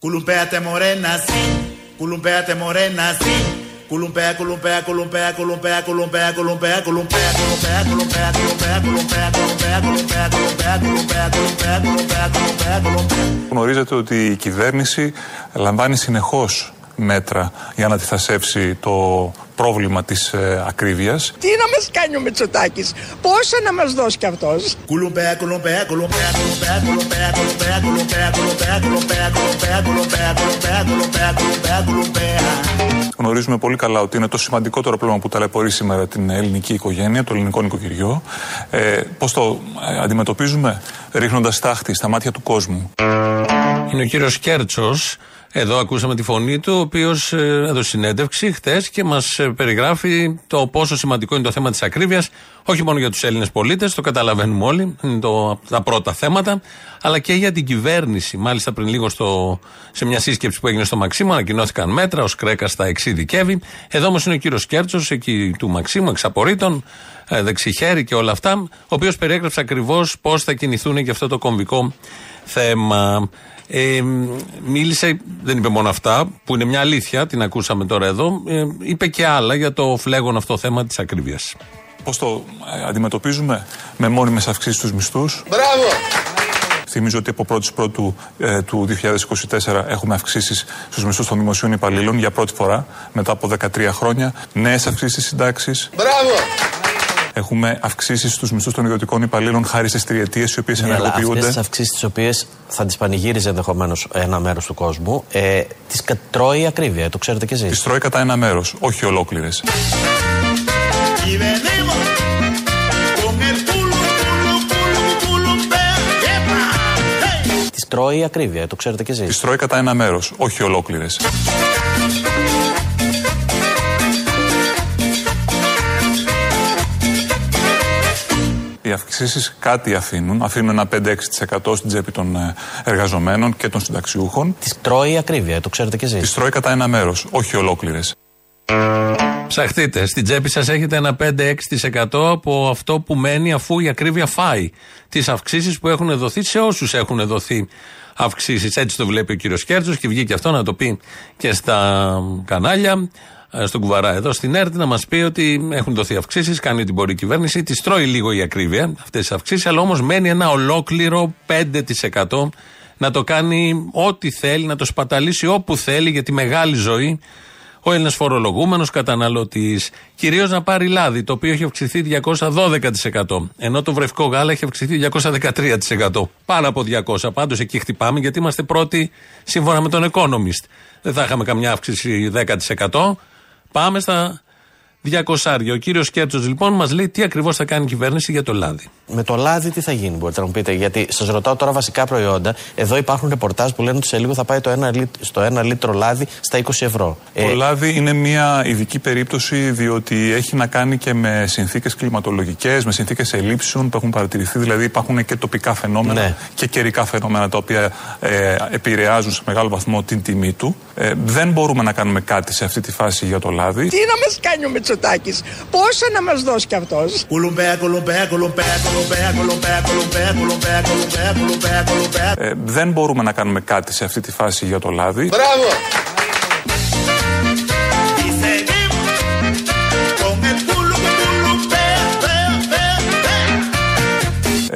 Πουλούατε μρένα, σιλούπέ μρένα, σιλούρα κουλπένα, κολπέρα, κολπέρα, κουμπέρα, κολπέρα, πουλούν. Γνωρίζετε ότι η κυβέρνηση λαμβάνει συνεχώ μέτρα για να αντιθασέψει το πρόβλημα τη ε, ακρίβεια. Τι να μα κάνει ο Μετσοτάκη, πόσα να μα δώσει κι αυτό. Γνωρίζουμε πολύ καλά ότι είναι το σημαντικότερο πρόβλημα που ταλαιπωρεί σήμερα την ελληνική οικογένεια, το ελληνικό νοικοκυριό. Ε, Πώ το αντιμετωπίζουμε, ρίχνοντα τάχτη στα μάτια του κόσμου. Είναι ο κύριο Κέρτσο, εδώ ακούσαμε τη φωνή του, ο οποίος έδωσε συνέντευξη χτε και μας περιγράφει το πόσο σημαντικό είναι το θέμα της ακρίβειας, όχι μόνο για τους Έλληνες πολίτες, το καταλαβαίνουμε όλοι, είναι το, τα πρώτα θέματα, αλλά και για την κυβέρνηση. Μάλιστα, πριν λίγο στο, σε μια σύσκεψη που έγινε στο Μαξίμου, ανακοινώθηκαν μέτρα, ο Κρέκα τα εξειδικεύει. Εδώ όμως είναι ο κύριος Κέρτσος, εκεί του Μαξίμου, εξ απορρίτων, ε, δεξιχέρι και όλα αυτά, ο οποίος περιέγραψε ακριβώς πώς θα κινηθούν για αυτό το κομβικό θέμα. Ε, μίλησε, δεν είπε μόνο αυτά, που είναι μια αλήθεια, την ακούσαμε τώρα εδώ, ε, είπε και άλλα για το φλέγον αυτό θέμα της ακρίβειας. Πώς το ε, αντιμετωπίζουμε με μόνιμες αυξήσεις στου μισθούς; Μπράβο! Θυμίζω ότι από 1η Πρώτου ε, του 2024 έχουμε αυξήσεις στους μισθούς των δημοσίων υπαλλήλων για πρώτη φορά μετά από 13 χρόνια. Νέες αυξήσεις στι συντάξεις. Μπράβο! Έχουμε αυξήσεις στους μισθούς των ιδιωτικών υπαλλήλων χάρη στις τριετίες οι οποίες Ναι, αλλά αυτές ενεργοποιούνται. τις αυξήσεις, τις οποίες θα τις πανηγύριζε ενδεχομένως ένα μέρος του κόσμου, ε, τις τρώει η ακρίβεια, το ξέρετε κι εσείς. Τις τρώει κατά ένα μέρος, όχι ολόκληρες. Y venimos con el culo, culo, culo, culumpea. ¡Epa! ¡Hey! Τις τρώει η ακρίβεια, το ξέρετε κι εσείς. Τις τρώει κατά ένα μέρος, όχι ολόκληρες. Οι αυξήσεις κάτι αφήνουν. Αφήνουν ένα 5-6% στην τσέπη των ε, εργαζομένων και των συνταξιούχων. Τι τρώει η ακρίβεια, το ξέρετε κι εσείς. Τι τρώει κατά ένα μέρος, όχι ολόκληρες. Ψαχτείτε. Στην τσέπη σας έχετε ένα 5-6% από αυτό που μένει αφού η ακρίβεια φάει τις αυξήσεις που έχουν δοθεί σε όσους έχουν δοθεί αυξήσεις. Έτσι το βλέπει ο κύριος Κέρτσος και βγήκε αυτό να το πει και στα κανάλια, ε, στον κουβαρά εδώ στην ΕΡΤ, να μας πει ότι έχουν δοθεί αυξήσεις, κάνει ό,τι μπορεί η κυβέρνηση, τη τρώει λίγο η ακρίβεια αυτές τις αυξήσεις, αλλά όμως μένει ένα ολόκληρο 5% να το κάνει ό,τι θέλει, να το σπαταλήσει όπου θέλει για τη μεγάλη ζωή ο Έλληνας φορολογούμενος καταναλωτής. Κυρίως να πάρει λάδι, το οποίο έχει αυξηθεί 212%. Ενώ το βρεφικό γάλα έχει αυξηθεί 213%. Πάνω από 200. Πάντως εκεί χτυπάμε, γιατί είμαστε πρώτοι σύμφωνα με τον Economist. Δεν θα είχαμε καμιά αύξηση 10%. Πάμε στα 200. Ο κύριος Κέρτσο λοιπόν μας λέει τι ακριβώς θα κάνει η κυβέρνηση για το λάδι. Με το λάδι τι θα γίνει, μπορείτε να μου πείτε. Γιατί σας ρωτάω τώρα βασικά προϊόντα. Εδώ υπάρχουν ρεπορτάζ που λένε ότι σε λίγο θα πάει το ένα, λίτ- στο 1 λίτρο λάδι στα 20 ευρώ. Ε, Το λάδι είναι μια ειδική περίπτωση διότι έχει να κάνει και με συνθήκες κλιματολογικές, με συνθήκες ελλείψεων που έχουν παρατηρηθεί. Δηλαδή υπάρχουν και τοπικά φαινόμενα Ναι. και καιρικά φαινόμενα τα οποία ε, επηρεάζουν σε μεγάλο βαθμό την τιμή του. Ε, δεν μπορούμε να κάνουμε κάτι σε αυτή τη φάση για το λάδι. Τι να μας κάνει ο Μητσοτάκης. Πόσα να μας δώσει κι αυτός. Δεν μπορούμε να κάνουμε κάτι σε αυτή τη φάση για το λάδι. Μπράβο!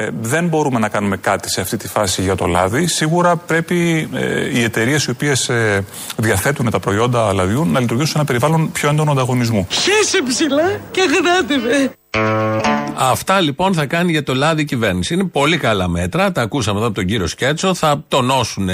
Ε, δεν μπορούμε να κάνουμε κάτι σε αυτή τη φάση για το λάδι. Σίγουρα πρέπει ε, οι εταιρείες οι οποίες διαθέτουν τα προϊόντα λαδιού να λειτουργήσουν σε ένα περιβάλλον πιο έντονο ανταγωνισμού. Χέσε ψηλά και γράτε με. Αυτά λοιπόν θα κάνει για το λάδι η κυβέρνηση. Είναι πολύ καλά μέτρα. Τα ακούσαμε εδώ από τον κύριο Σκέτσο. Θα τονώσουν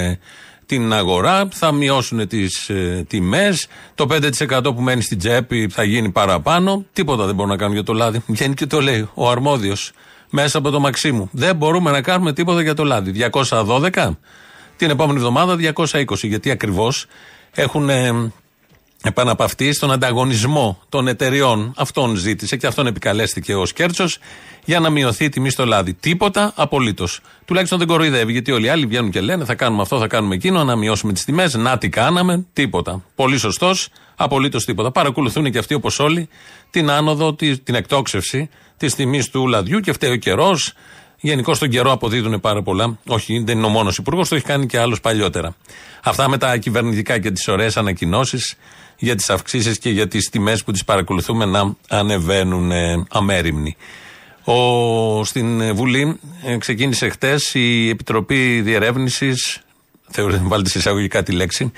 την αγορά, θα μειώσουν τις ε, τιμές. Το 5% που μένει στην τσέπη θα γίνει παραπάνω. Τίποτα δεν μπορούν να κάνουν για το λάδι. Βγαίνει και το λέει ο αρμόδιος μέσα από το Μαξίμου. Δεν μπορούμε να κάνουμε τίποτα για το λάδι. 212, την επόμενη εβδομάδα 220. Γιατί ακριβώς έχουν ε, επαναπαυτεί στον ανταγωνισμό των εταιριών. Αυτόν ζήτησε και αυτόν επικαλέστηκε ο Σκέρτσος για να μειωθεί η τιμή στο λάδι. Τίποτα απολύτως. Τουλάχιστον δεν κοροϊδεύει, γιατί όλοι οι άλλοι βγαίνουν και λένε θα κάνουμε αυτό, θα κάνουμε εκείνο, να μειώσουμε τις τιμές. Να τι κάναμε, τίποτα. Πολύ σωστός, απολύτως τίποτα. Παρακολουθούν και αυτοί όπως όλοι την άνοδο, τη- την εκτόξευση της τιμής του λαδιού και φταίει ο καιρός. Γενικώς στον καιρό αποδίδουν πάρα πολλά. Όχι, δεν είναι ο μόνος υπουργός, το έχει κάνει και άλλος παλιότερα. Αυτά με τα κυβερνητικά και τις ωραίες ανακοινώσεις για τις αυξήσεις και για τις τιμές που τις παρακολουθούμε να ανεβαίνουν ε, αμέριμνοι. Ο, στην Βουλή ε, ξεκίνησε χτες η Επιτροπή Διερεύνησης, θεωρείτε, βάλτε σε εισαγωγικά τη λέξη,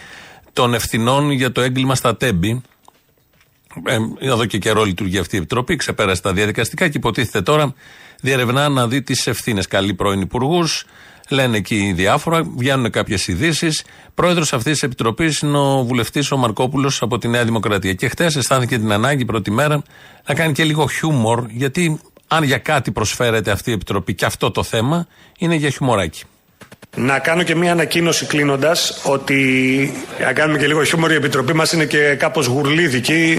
των ευθυνών για το έγκλημα στα Τέμπη. Ε, εδώ και καιρό λειτουργεί αυτή η Επιτροπή, ξεπέρασε τα διαδικαστικά και υποτίθεται τώρα διερευνά να δει τις ευθύνες. Καλοί πρώην υπουργούς, λένε εκεί διάφορα, βγαίνουν κάποιες ειδήσεις. Πρόεδρος αυτής της Επιτροπής είναι ο βουλευτής ο Μαρκόπουλος από τη Νέα Δημοκρατία. Και χτε αισθάνθηκε την ανάγκη πρώτη μέρα να κάνει και λίγο χιούμορ, γιατί αν για κάτι προσφέρεται αυτή η Επιτροπή και αυτό το θέμα, είναι για χιουμοράκι. Να κάνω και μία ανακοίνωση κλείνοντας ότι. Να κάνουμε και λίγο χιούμορ, η Επιτροπή μας είναι και κάπως γουρλίδικη.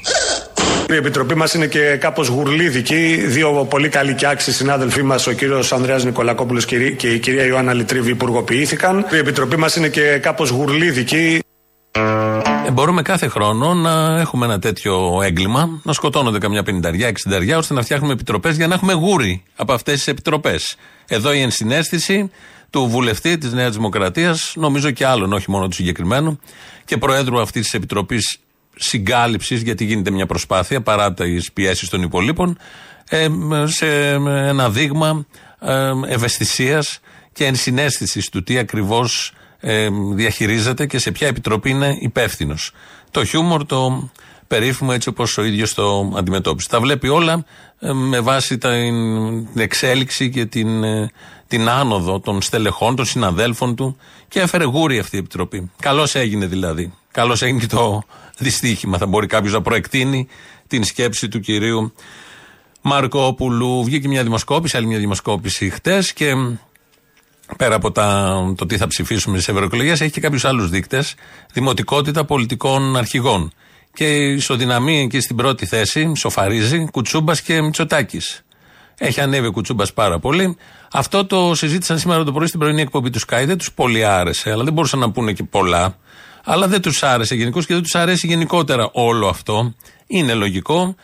Η Επιτροπή μας είναι και κάπως γουρλίδικη. Δύο πολύ καλοί και άξιοι συνάδελφοί μας, ο κύριος Ανδρέας Νικολακόπουλος και η κυρία Ιωάννα Λιτρίβη, υπουργοποιήθηκαν. Η Επιτροπή μας είναι και κάπως γουρλίδικη. Ε, μπορούμε κάθε χρόνο να έχουμε ένα τέτοιο έγκλημα, να σκοτώνονται καμιά πενηνταριά, εξενταριά, ώστε να φτιάχνουμε επιτροπές για να έχουμε γούρι από αυτές τις επιτροπές. Εδώ η ενσυναίσθηση του βουλευτή της Νέας Δημοκρατίας, νομίζω και άλλων, όχι μόνο του συγκεκριμένου, και προέδρου αυτής της επιτροπής συγκάλυψης, γιατί γίνεται μια προσπάθεια παρά τις πιέσεις των υπολείπων, ε, σε ένα δείγμα ε, ευαισθησίας και ενσυναίσθησης του τι ακριβώς ε, διαχειρίζεται και σε ποια επιτροπή είναι υπεύθυνος. Το χιούμορ, το περίφημο έτσι όπως ο ίδιος το αντιμετώπισε. Τα βλέπει όλα ε, με βάση την εξέλιξη και την, ε, την άνοδο των στελεχών, των συναδέλφων του και έφερε γούρι αυτή η επιτροπή. Καλώς έγινε δηλαδή. Καλώς έγινε και το δυστύχημα. Θα μπορεί κάποιος να προεκτείνει την σκέψη του κυρίου Μαρκόπουλου. Βγήκε μια δημοσκόπηση, άλλη μια δημοσκόπηση χτες και πέρα από τα, το τι θα ψηφίσουμε στις ευρωεκλογές, έχει και κάποιους άλλους δείκτες. Δημοτικότητα πολιτικών αρχηγών. Και ισοδυναμεί εκεί στην πρώτη θέση, σοφαρίζει, Κουτσούμπας και Μητσοτάκης. Έχει ανέβει ο Κουτσούμπας πάρα πολύ. Αυτό το συζήτησαν σήμερα το πρωί στην πρωινή εκπομπή του Sky. Δεν τους πολύ άρεσε, αλλά δεν μπορούσαν να πούνε και πολλά. Αλλά δεν τους άρεσε γενικώς και δεν τους αρέσει γενικότερα όλο αυτό. Είναι λογικό.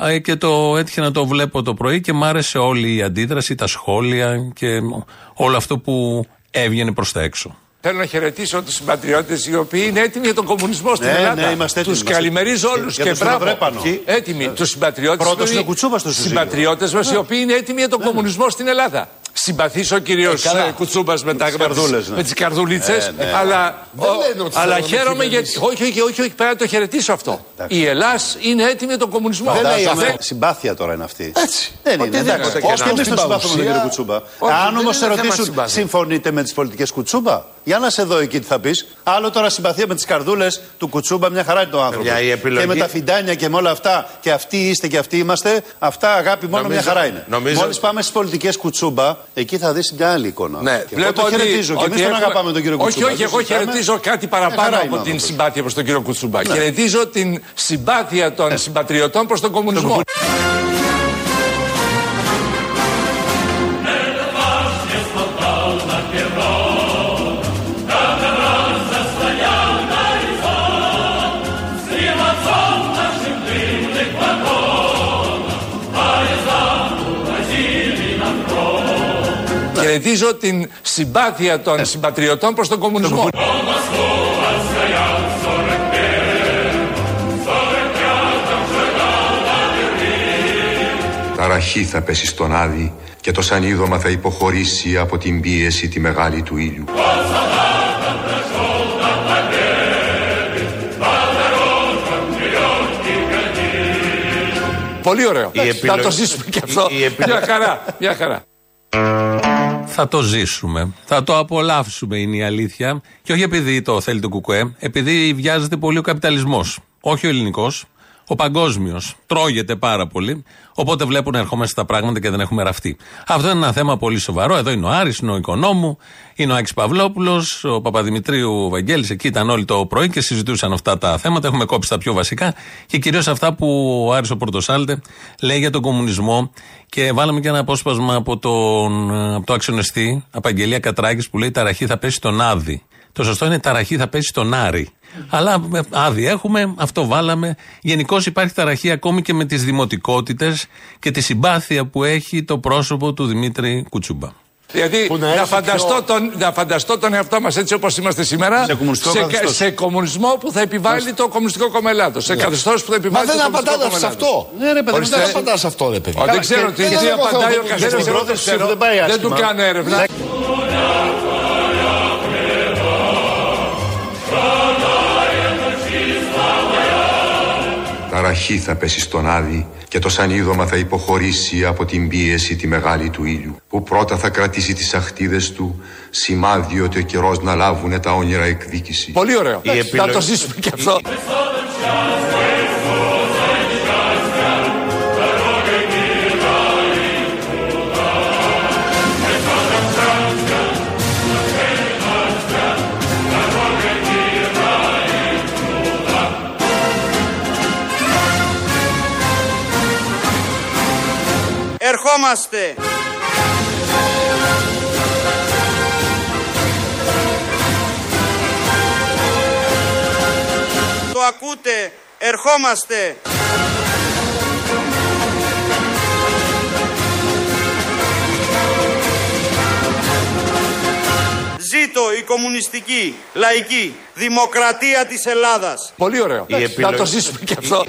Ε, και το έτυχε να το βλέπω το πρωί και μ' άρεσε όλη η αντίδραση, τα σχόλια και όλο αυτό που έβγαινε προς τα έξω. Θέλω να χαιρετήσω τους συμπατριώτες οι οποίοι είναι έτοιμοι για τον κομμουνισμό στην Ναι, Ελλάδα. ναι, είμαστε έτοιμοι, Τους είμαστε. καλημερίζω όλους Για και τους μπράβο. Φιλοδρέπανο. Έτοιμοι. Τους συμπατριώτες Πρώτος είναι ο Κουτσούμπας στο συζύγιο. Συμπατριώτε μας οι οποίοι είναι έτοιμοι για τον κομμουνισμό στην Ελλάδα. Συμπαθήσω κυρίω Ε, καλά. Κουτσούμπας με, τα- τις καρδούλες, ναι. με τις καρδουλίτσες. Ε, ναι. Αλλά, Δεν ο- λένε ότι αλλά θέλουν χαίρομαι να γιατί. Όχι, όχι, όχι, όχι, πρέπει να το χαιρετήσω αυτό. Η Ελλάδα είναι έτοιμη για τον κομμουνισμό. Δεν λέει Αυτό- αυτό. Συμπάθεια τώρα είναι αυτή. Έτσι. Δεν είναι. Οτιδήποτε Εντάξει. και Όχι, να και εμεί είναι. τον συμπάθουμε τον Στην κύριο παρουσία- Κουτσούμπα; Όχι, Αν δεν όμω είναι σε θέμα ρωτήσουν, συμπάθεια. συμφωνείτε με τις πολιτικές Κουτσούμπα; Για να σε δω εκεί τι θα πεις. Άλλο τώρα συμπαθία με τις καρδούλες του Κουτσούμπα, μια χαρά είναι το άνθρωπο. Παιδιά, η επιλογή- Και με τα φιντάνια και με όλα αυτά. Και αυτοί είστε και αυτοί είμαστε. Αυτά αγάπη μόνο Νομίζω- μια χαρά είναι. νομίζω- Μόλις πάμε στις πολιτικές Κουτσούμπα, εκεί θα δεις μια άλλη εικόνα. Ναι, Και εγώ το χαιρετίζω. Και εμείς τον έχουμε- αγαπάμε τον κύριο όχι, Κουτσούμπα. Όχι, Δεν εγώ συζητάμε. χαιρετίζω κάτι Μια παραπάνω χαρά από είναι ο την άνθρωπος. συμπάθεια προς τον κύριο Κουτσούμπα. Ναι. Χαιρετίζω την συμπάθεια των συμπατριωτών προς τον κομμουνισμό. Χαιρετίζω την συμπάθεια των συμπατριωτών προς τον κομμουνισμό. Ταραχή θα πέσει στον Άδη και το σανίδωμα θα υποχωρήσει από την πίεση τη μεγάλη του ήλιου. Πολύ ωραίο. Η Θα επιλογή- το ζήσουμε και αυτό. η επιλογή- Μια χαρά. Μια χαρά. Θα το ζήσουμε. Θα το απολαύσουμε είναι η αλήθεια. Και όχι επειδή το θέλει το κουκουέ, επειδή βιάζεται πολύ ο καπιταλισμός. Όχι ο ελληνικός, ο παγκόσμιος. Τρώγεται πάρα πολύ. Οπότε βλέπουν να ερχόμαστε στα πράγματα και δεν έχουμε ραφτεί. Αυτό είναι ένα θέμα πολύ σοβαρό. Εδώ είναι ο Άρης, είναι ο Οικονόμου, είναι ο Άκης Παυλόπουλος, ο Παπαδημητρίου Βαγγέλης Εκεί ήταν όλοι το πρωί και συζητούσαν αυτά τα θέματα. Έχουμε κόψει τα πιο βασικά και κυρίως αυτά που ο Άρης ο Πορτοσάλτε λέει για τον κομμουνισμό. Και βάλαμε και ένα απόσπασμα από, τον, από το αξιονεστή Απαγγελία Κατράκης που λέει Ταραχή θα πέσει στον Άδη. Το σωστό είναι ταραχή θα πέσει στον Άρη. Αλλά ε, άδει έχουμε, αυτό βάλαμε. Γενικώς υπάρχει ταραχή ακόμη και με τις δημοτικότητες και τη συμπάθεια που έχει το πρόσωπο του Δημήτρη Κουτσούμπα. Δηλαδή Που να να, έχει φανταστώ πιο- τον, να φανταστώ τον εαυτό μας έτσι όπως είμαστε σήμερα Σε κομμουνιστικό σε, καθεστώς. σε κομμουνισμό που θα επιβάλλει το Κομμουνιστικό Κόμμα Ελλάδος. Σε καθεστώς που θα Μα επιβάλλει δεν το Κομμουνιστικό απαντάτε Κόμμα σε Ελλάδος. αυτό. Ναι, ρε παιδί, Ορίστε. Δεν απαντά σε αυτό, ρε παιδί. Ω, Δεν ξέρω και- τι, και τι δεν έχω απαντάει εγώ ο την καθένα. στην πρώτη ψήφο δεν πάει Δεν του άσχημα. κάνω έρευνα. Ταραχή θα πέσει στον Άδη και το σανίδωμα θα υποχωρήσει από την πίεση τη μεγάλη του ήλιου που πρώτα θα κρατήσει τις αχτίδες του σημάδι ότι ο καιρός να λάβουνε τα όνειρα εκδίκησης. Πολύ ωραίο. Η Να επιλογή- το ζήσουμε και αυτό. Ερχόμαστε. Το ακούτε. Ερχόμαστε. Ζήτω η κομμουνιστική, λαϊκή, δημοκρατία της Ελλάδας. Πολύ ωραίο. Να επιλογή- το ζήσουμε και αυτό.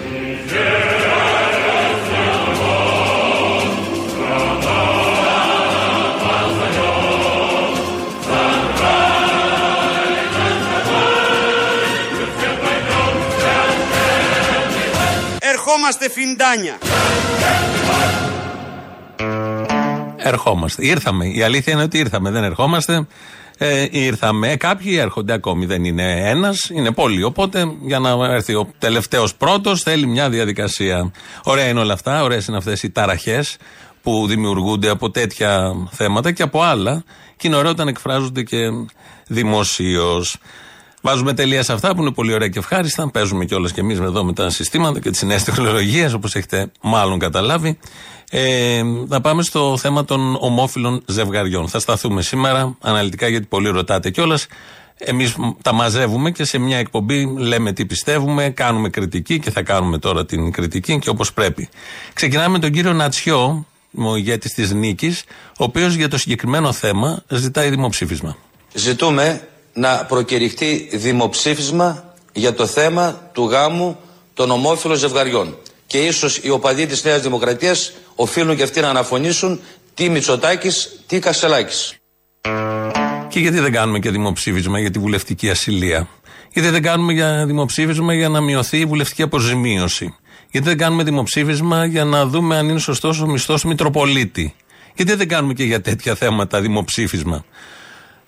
Ερχόμαστε φιντάνια. Ερχόμαστε. Ήρθαμε. Η αλήθεια είναι ότι ήρθαμε. Δεν ερχόμαστε. Ε, ήρθαμε. Ε, Κάποιοι έρχονται ακόμη. Δεν είναι ένας, είναι πολλοί. Οπότε για να έρθει ο τελευταίος πρώτος θέλει μια διαδικασία. Ωραία είναι όλα αυτά. Ωραίες είναι αυτές οι ταραχές που δημιουργούνται από τέτοια θέματα και από άλλα. Και είναι ωραίο όταν εκφράζονται και δημοσίως. Βάζουμε τελεία σε αυτά που είναι πολύ ωραία και ευχάριστα. Παίζουμε κιόλας κι εμείς εδώ με τα συστήματα και τις νέες τεχνολογίες, όπως έχετε μάλλον καταλάβει. Ε, θα πάμε στο θέμα των ομόφυλων ζευγαριών. Θα σταθούμε σήμερα αναλυτικά γιατί πολλοί ρωτάτε κιόλας. Εμείς τα μαζεύουμε και σε μια εκπομπή λέμε τι πιστεύουμε, κάνουμε κριτική και θα κάνουμε τώρα την κριτική και όπως πρέπει. Ξεκινάμε με τον κύριο Νατσιό, ο ηγέτης της Νίκης, ο οποίος για το συγκεκριμένο θέμα ζητάει δημοψήφισμα. Ζητούμε να προκηρυχτεί δημοψήφισμα για το θέμα του γάμου των ομόφυλων ζευγαριών. Και ίσως οι οπαδοί της Νέας Δημοκρατίας οφείλουν και αυτοί να αναφωνήσουν τι Μητσοτάκης, τι Κασελάκης. Και γιατί δεν κάνουμε και δημοψήφισμα για τη βουλευτική ασυλία; Γιατί δεν κάνουμε για δημοψήφισμα για να μειωθεί η βουλευτική αποζημίωση; Γιατί δεν κάνουμε δημοψήφισμα για να δούμε αν είναι σωστός ο μισθός του Μητροπολίτη; Γιατί δεν κάνουμε και για τέτοια θέματα δημοψήφισμα;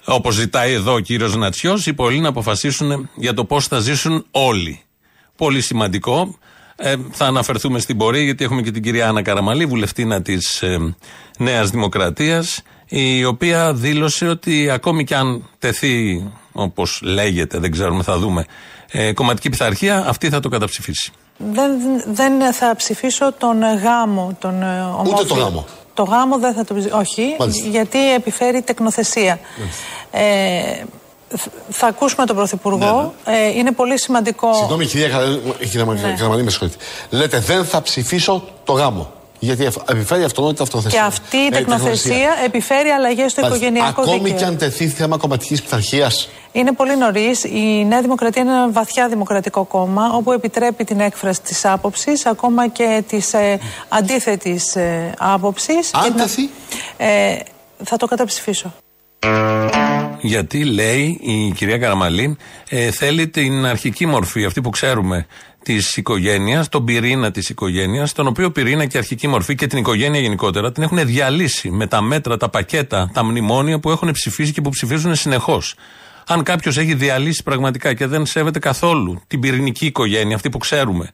Όπως ζητάει εδώ ο κύριος Νατσιός, οι πολλοί να αποφασίσουν για το πώς θα ζήσουν όλοι. Πολύ σημαντικό. Ε, θα αναφερθούμε στην πορεία, γιατί έχουμε και την κυρία Άννα Καραμαλή, βουλευτήνα της ε, Νέας Δημοκρατίας, η οποία δήλωσε ότι ακόμη κι αν τεθεί, όπως λέγεται, δεν ξέρουμε, θα δούμε, ε, κομματική πειθαρχία, αυτή θα το καταψηφίσει. Δεν, δεν θα ψηφίσω τον γάμο των ε, ομόφυλων. το γάμο. Το γάμο δεν θα το ψηφίσω. Όχι, Μάλιστα. γιατί επιφέρει τεκνοθεσία. Ε, θ- θα ακούσουμε τον Πρωθυπουργό. Ε, είναι πολύ σημαντικό. Συγγνώμη, κυρία Καρα- κυρία Ναι. Καραμαλή, με συγχωρείτε. Λέτε δεν θα ψηφίσω το γάμο. Γιατί αυ- επιφέρει αυτονότητα αυτοθεσία. Και αυτή η Ε, τεκνοθεσία επιφέρει αλλαγές στο Μάλιστα. οικογενειακό Ακόμη δίκαιο. και αν τεθεί θέμα κομματικής πειθαρχίας. Είναι πολύ νωρίς. Η Νέα Δημοκρατία είναι ένα βαθιά δημοκρατικό κόμμα, όπου επιτρέπει την έκφραση της άποψης, ακόμα και της ε, αντίθετης ε, άποψης. Αν τεθεί. Ε, θα το καταψηφίσω. Γιατί λέει η κυρία Καραμαλή, ε, θέλει την αρχική μορφή, αυτή που ξέρουμε, της οικογένειας, τον πυρήνα της οικογένειας, τον οποίο πυρήνα και αρχική μορφή και την οικογένεια γενικότερα την έχουν διαλύσει με τα μέτρα, τα πακέτα, τα μνημόνια που έχουν ψηφίσει και που ψηφίζουν συνεχώς. Αν κάποιος έχει διαλύσει πραγματικά και δεν σέβεται καθόλου την πυρηνική οικογένεια, αυτή που ξέρουμε,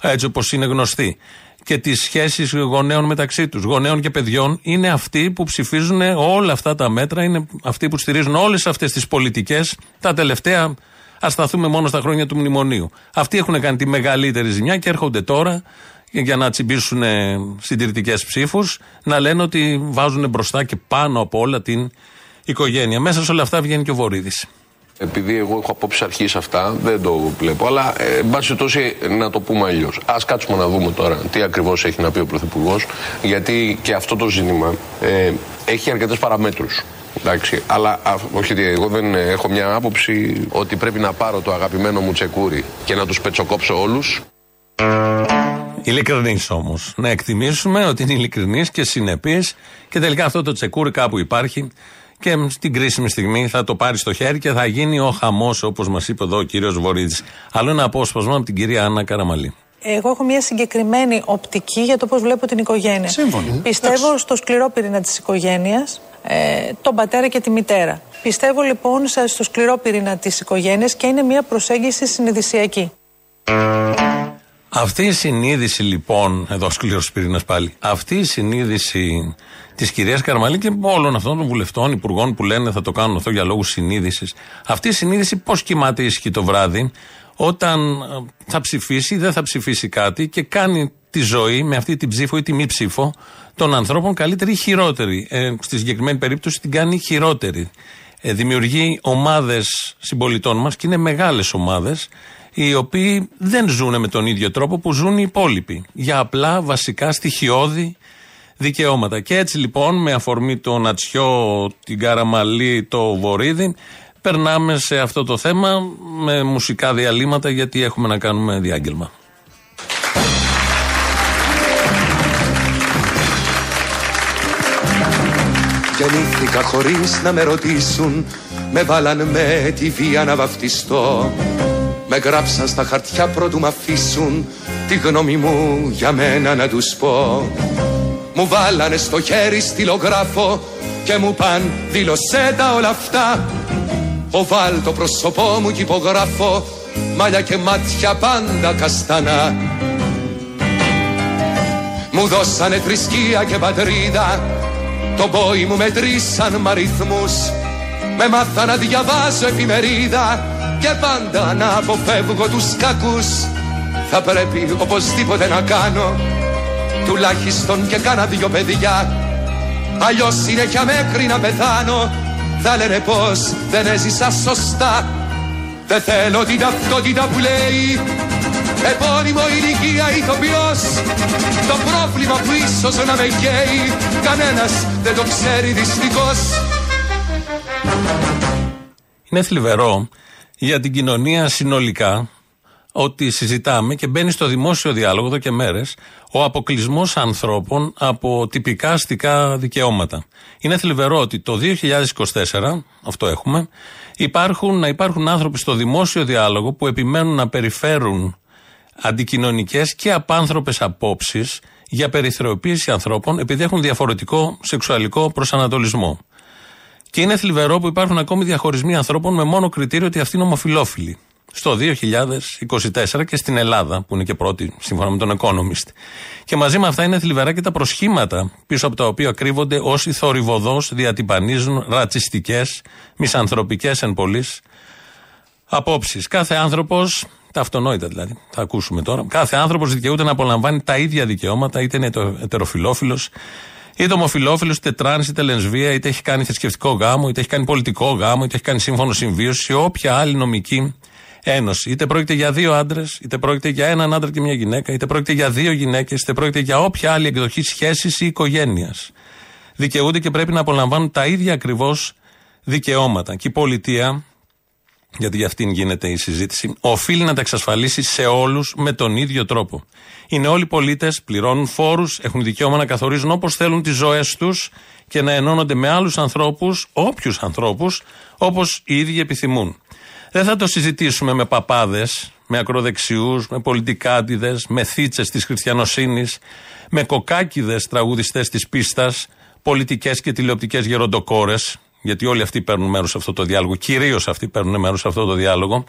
έτσι όπως είναι γνωστή, και τις σχέσεις γονέων μεταξύ τους, γονέων και παιδιών, είναι αυτοί που ψηφίζουν όλα αυτά τα μέτρα, είναι αυτοί που στηρίζουν όλες αυτές τις πολιτικές τα τελευταία. Α σταθούμε μόνο στα χρόνια του μνημονίου. Αυτοί έχουν κάνει τη μεγαλύτερη ζημιά και έρχονται τώρα για να τσιμπήσουν συντηρητικές ψήφους, να λένε ότι βάζουν μπροστά και πάνω από όλα την οικογένεια. Μέσα σε όλα αυτά βγαίνει και ο Βορύδης. Επειδή εγώ έχω απόψεις αρχής αυτά, δεν το βλέπω. Αλλά, ε, εν πάση περιπτώσει, να το πούμε αλλιώς. Α κάτσουμε να δούμε τώρα τι ακριβώς έχει να πει ο Πρωθυπουργός. Γιατί και αυτό το ζήτημα ε, έχει αρκετές παραμέτρους. Εντάξει, αλλά α, όχι ότι εγώ δεν έχω μια άποψη ότι πρέπει να πάρω το αγαπημένο μου τσεκούρι και να τους πετσοκόψω όλους. Ειλικρινή όμως. Να εκτιμήσουμε ότι είναι ειλικρινή και συνεπή και τελικά αυτό το τσεκούρι κάπου υπάρχει και στην κρίσιμη στιγμή θα το πάρει στο χέρι και θα γίνει ο χαμός όπως μας είπε εδώ ο κύριος Βορύδης. Άλλο ένα απόσπασμα από την κυρία Άννα Καραμαλή. Εγώ έχω μια συγκεκριμένη οπτική για το πώς βλέπω την οικογένεια. Σύμφωνοι. Πιστεύω στο σκληρό πυρήνα της οικογένειας, ε, τον πατέρα και τη μητέρα. Πιστεύω λοιπόν σε- στο σκληρό πυρήνα της οικογένειας και είναι μια προσέγγιση συνειδησιακή. Αυτή η συνείδηση λοιπόν, εδώ σκληρός πυρήνας πάλι, αυτή η συνείδηση της κυρίας Καραμαλή και όλων αυτών των βουλευτών, υπουργών που λένε θα το κάνουν αυτό για λόγους συνείδησης, αυτή η συνείδηση πώς κοιμάται ήσυχη το βράδυ, όταν ε, θα ψηφίσει ή δεν θα ψηφίσει κάτι και κάνει τη ζωή με αυτή την ψήφο ή τη μη ψήφο των ανθρώπων καλύτερη ή χειρότερη. Ε, στη συγκεκριμένη περίπτωση την κάνει χειρότερη. Ε, δημιουργεί ομάδες συμπολιτών μας και είναι μεγάλες ομάδες οι οποίοι δεν ζουν με τον ίδιο τρόπο που ζουν οι υπόλοιποι. Για απλά βασικά στοιχειώδη δικαιώματα. Και έτσι λοιπόν με αφορμή το Νατσιό, την Καραμαλή, το Βορύδι, περνάμε σε αυτό το θέμα με μουσικά διαλύματα γιατί έχουμε να κάνουμε διάγγελμα. Γεννήθηκα χωρίς να με ρωτήσουν Με βάλαν με τη βία να βαφτιστώ. Με γράψαν στα χαρτιά πρώτου μ' αφήσουν Τη γνώμη μου για μένα να τους πω. Μου βάλανε στο χέρι στυλογράφο Και μου παν δήλωσέ τα όλα αυτά Οβάλ το πρόσωπό μου κι υπογράφω Μάλια και μάτια πάντα καστανά. Μου δώσανε θρησκεία και πατρίδα το πόη μου μετρήσαν μ' αριθμούς Με μάθα να διαβάζω εφημερίδα Και πάντα να αποφεύγω τους κακούς. Θα πρέπει οπωσδήποτε να κάνω Τουλάχιστον και κάνα δυο παιδιά. Αλλιώς συνέχεια μέχρι να πεθάνω Θα λένε πως δεν έζησα σωστά. Δεν θέλω την ταυτότητα που λέει Επώνυμο ηλικία ηθοποιός. Το πρόβλημα που ίσως να με καίει Κανένας δεν το ξέρει δυστυχώς. Είναι θλιβερό για την κοινωνία συνολικά ότι συζητάμε και μπαίνει στο δημόσιο διάλογο εδώ και μέρες ο αποκλεισμός ανθρώπων από τυπικά αστικά δικαιώματα. Είναι θλιβερό ότι το 2024, αυτό έχουμε, υπάρχουν, να υπάρχουν άνθρωποι στο δημόσιο διάλογο που επιμένουν να περιφέρουν αντικοινωνικές και απάνθρωπες απόψεις για περιθωριοποίηση ανθρώπων επειδή έχουν διαφορετικό σεξουαλικό προσανατολισμό. Και είναι θλιβερό που υπάρχουν ακόμη διαχωρισμοί ανθρώπων με μόνο κριτήριο ότι αυτοί είναι ομοφυλόφιλοι. Στο 2024 και στην Ελλάδα, που είναι και πρώτη σύμφωνα με τον Economist. Και μαζί με αυτά είναι θλιβερά και τα προσχήματα πίσω από τα οποία κρύβονται όσοι θορυβωδώς διατυμπανίζουν ρατσιστικές, μισανθρωπικές εν πολλοίς απόψεις. Κάθε άνθρωπος, τα αυτονόητα δηλαδή, θα ακούσουμε τώρα, κάθε άνθρωπος δικαιούται να απολαμβάνει τα ίδια δικαιώματα, είτε είναι ετεροφυλόφιλος, είτε ομοφυλόφιλος, είτε τρανς, είτε λεσβία, είτε έχει κάνει θρησκευτικό γάμο, είτε έχει κάνει πολιτικό γάμο, είτε έχει κάνει σύμφωνο συμβίωσης, ή όποια άλλη νομική ένωση. Είτε πρόκειται για δύο άντρες, είτε πρόκειται για έναν άντρα και μια γυναίκα, είτε πρόκειται για δύο γυναίκες, είτε πρόκειται για όποια άλλη εκδοχή σχέσης ή οικογένειας. Δικαιούνται και πρέπει να απολαμβάνουν τα ίδια ακριβώς δικαιώματα. Και η πολιτεία, γιατί για αυτήν γίνεται η συζήτηση, οφείλει να τα εξασφαλίσει σε όλους με τον ίδιο τρόπο. Είναι όλοι πολίτες, πληρώνουν φόρους, έχουν δικαίωμα να καθορίζουν όπως θέλουν τις ζωές τους και να ενώνονται με άλλους ανθρώπους, όποιους ανθρώπους, όπως οι ίδιοι επιθυμούν. Δεν θα το συζητήσουμε με παπάδες, με ακροδεξιούς, με πολιτικάτιδε, με θίτσε της χριστιανοσύνης, με κοκάκιδες τραγουδιστές της πίστας, πολιτικές και τηλεοπτικές γεροντοκόρες, γιατί όλοι αυτοί παίρνουν μέρος σε αυτό το διάλογο, κυρίως αυτοί παίρνουν μέρος σε αυτό το διάλογο.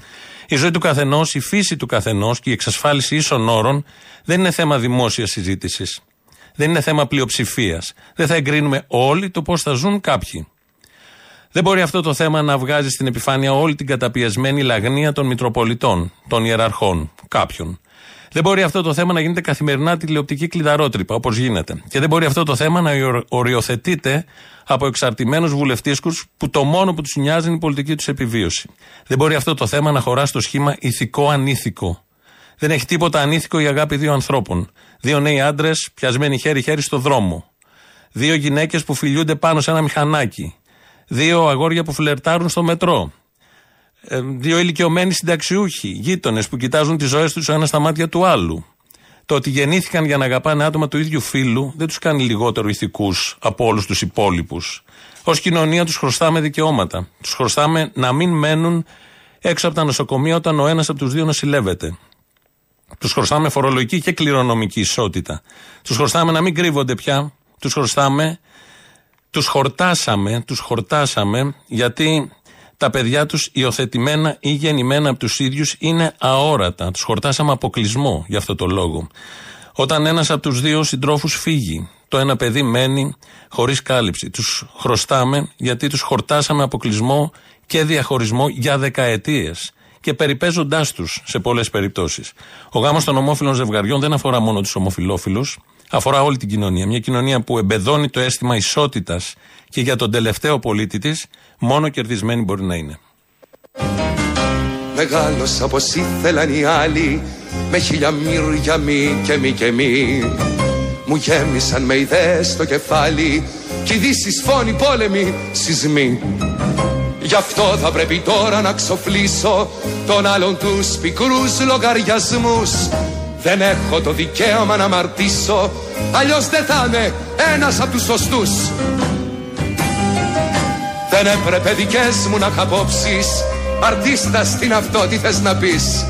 Η ζωή του καθενός, η φύση του καθενός και η εξασφάλιση ίσων όρων δεν είναι θέμα δημόσιας συζήτησης. Δεν είναι θέμα πλειοψηφίας. Δεν θα εγκρίνουμε όλοι το πώς θα ζουν κάποιοι. Δεν μπορεί αυτό το θέμα να βγάζει στην επιφάνεια όλη την καταπιεσμένη λαγνία των Μητροπολιτών, των Ιεραρχών, κάποιων. Δεν μπορεί αυτό το θέμα να γίνεται καθημερινά τηλεοπτική κλειδαρότρυπα, όπως γίνεται. Και δεν μπορεί αυτό το θέμα να οριοθετείται από εξαρτημένους βουλευτήσκους που το μόνο που τους νοιάζει είναι η πολιτική τους επιβίωση. Δεν μπορεί αυτό το θέμα να χωρά στο σχήμα ηθικό-ανήθικο. Δεν έχει τίποτα ανήθικο η αγάπη δύο ανθρώπων. Δύο νέοι άντρες πιασμένοι χέρι-χέρι στο δρόμο. Δύο γυναίκες που φιλιούνται πάνω σε ένα μηχανάκι. Δύο αγόρια που φλερτάρουν στο μετρό. Ε, δύο ηλικιωμένοι συνταξιούχοι, γείτονες που κοιτάζουν τις ζωές τους ένα στα μάτια του άλλου. Το ότι γεννήθηκαν για να αγαπάνε άτομα του ίδιου φίλου δεν τους κάνει λιγότερο ηθικούς από όλους τους υπόλοιπους. Ω κοινωνία τους χρωστάμε δικαιώματα. Τους χρωστάμε να μην μένουν έξω από τα νοσοκομεία όταν ο ένας από τους δύο νοσηλεύεται. Τους χρωστάμε φορολογική και κληρονομική ισότητα. Τους χρωστάμε να μην κρύβονται πια. Τους χρωστάμε. Τους χορτάσαμε, τους χορτάσαμε γιατί τα παιδιά τους υιοθετημένα ή γεννημένα από τους ίδιους είναι αόρατα. Τους χορτάσαμε αποκλεισμό για αυτό το λόγο. Όταν ένας από τους δύο συντρόφους φύγει, το ένα παιδί μένει χωρίς κάλυψη. Τους χρωστάμε γιατί τους χορτάσαμε αποκλεισμό και διαχωρισμό για δεκαετίες και περιπέζοντάς τους σε πολλές περιπτώσεις. Ο γάμος των ομόφυλων ζευγαριών δεν αφορά μόνο τους ομοφυλόφιλους, αφορά όλη την κοινωνία. Μια κοινωνία που εμπεδώνει το αίσθημα ισότητας και για τον τελευταίο πολίτη της, μόνο κερδισμένη μπορεί να είναι. Μεγάλος όπως ήθελαν οι άλλοι Με χιλιαμύρια μη και μη και μη Μου γέμισαν με ιδέες στο κεφάλι Κι ειδήσεις φόνοι πόλεμοι σεισμοί Γι' αυτό θα πρέπει τώρα να ξοφλήσω Τον άλλον τους πικρούς λογαριασμούς Δεν έχω το δικαίωμα να αμαρτήσω Αλλιώς δεν θα είμαι ένας από τους σωστούς. Δεν έπρεπε δικές μου να χαπόψεις Αρτίστα στην αυτό τι θες να πεις.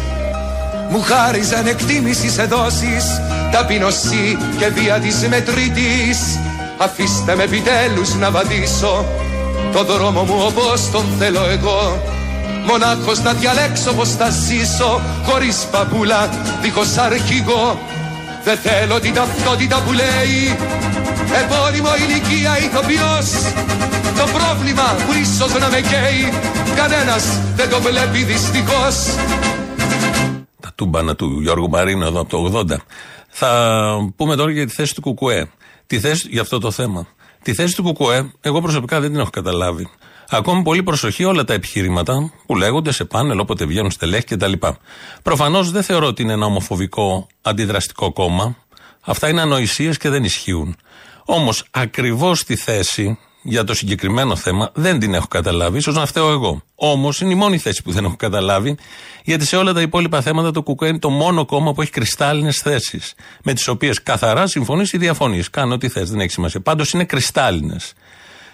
Μου χάριζαν εκτίμησης σε δόσεις Ταπεινωσή και βία της μετρήτης Αφήστε με επιτέλους να βαδίσω Το δρόμο μου όπως τον θέλω εγώ Μονάχος να διαλέξω πως θα ζήσω Χωρίς παπούλα, δίχως αρχηγό. Δεν θέλω την ταυτότητα που λέει Επώνυμο ηλικία ηθοποιός. Το πρόβλημα που ίσως να με καίει Κανένας δεν το βλέπει δυστυχώς. Τα τούμπανα του Γιώργου Μαρίνου εδώ από το 80 Θα πούμε τώρα για τη θέση του Κουκουέ. Τη θέση για αυτό το θέμα. Τη θέση του Κουκουέ εγώ προσωπικά δεν την έχω καταλάβει Ακόμη πολύ προσοχή όλα τα επιχειρήματα που λέγονται σε πάνελ όποτε βγαίνουν στελέχη κτλ. Προφανώς δεν θεωρώ ότι είναι ένα ομοφοβικό αντιδραστικό κόμμα. Αυτά είναι ανοησίες και δεν ισχύουν. Όμως ακριβώς τη θέση για το συγκεκριμένο θέμα δεν την έχω καταλάβει, ίσως να φταίω εγώ. Όμως είναι η μόνη θέση που δεν έχω καταλάβει, γιατί σε όλα τα υπόλοιπα θέματα το ΚΚΕ είναι το μόνο κόμμα που έχει κρυστάλλινες θέσεις, με τις οποίες καθαρά συμφωνείς ή διαφωνείς. Κάνω ό,τι θες, δεν έχει σημασία. Πάντως είναι κρυστάλλινες.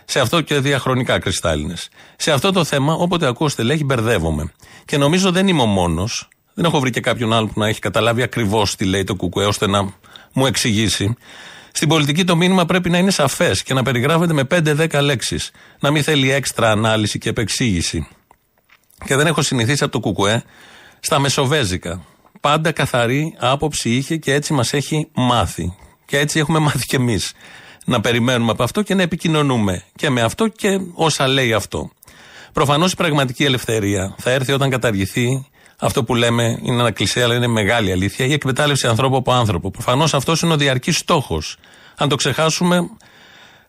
Σε αυτό και διαχρονικά κρυστάλλινε. Σε αυτό το θέμα, όποτε ακούω στελέχη, μπερδεύομαι. Και νομίζω δεν είμαι ο μόνος. Δεν έχω βρει και κάποιον άλλο που να έχει καταλάβει ακριβώς τι λέει το ΚΚΕ, ώστε να μου εξηγήσει. Στην πολιτική το μήνυμα πρέπει να είναι σαφές και να περιγράφεται με 5-10 λέξεις. Να μην θέλει έξτρα ανάλυση και επεξήγηση. Και δεν έχω συνηθίσει από το Κουκουέ στα μεσοβέζικα. Πάντα καθαρή άποψη είχε και έτσι μας έχει μάθει. Και έτσι έχουμε μάθει κι εμείς. Να περιμένουμε από αυτό και να επικοινωνούμε και με αυτό και όσα λέει αυτό. Προφανώς η πραγματική ελευθερία θα έρθει όταν καταργηθεί αυτό που λέμε είναι ένα κλεισέ, αλλά είναι μεγάλη αλήθεια. Η εκμετάλλευση ανθρώπου από άνθρωπο. Προφανώς αυτός είναι ο διαρκής στόχος. Αν το ξεχάσουμε,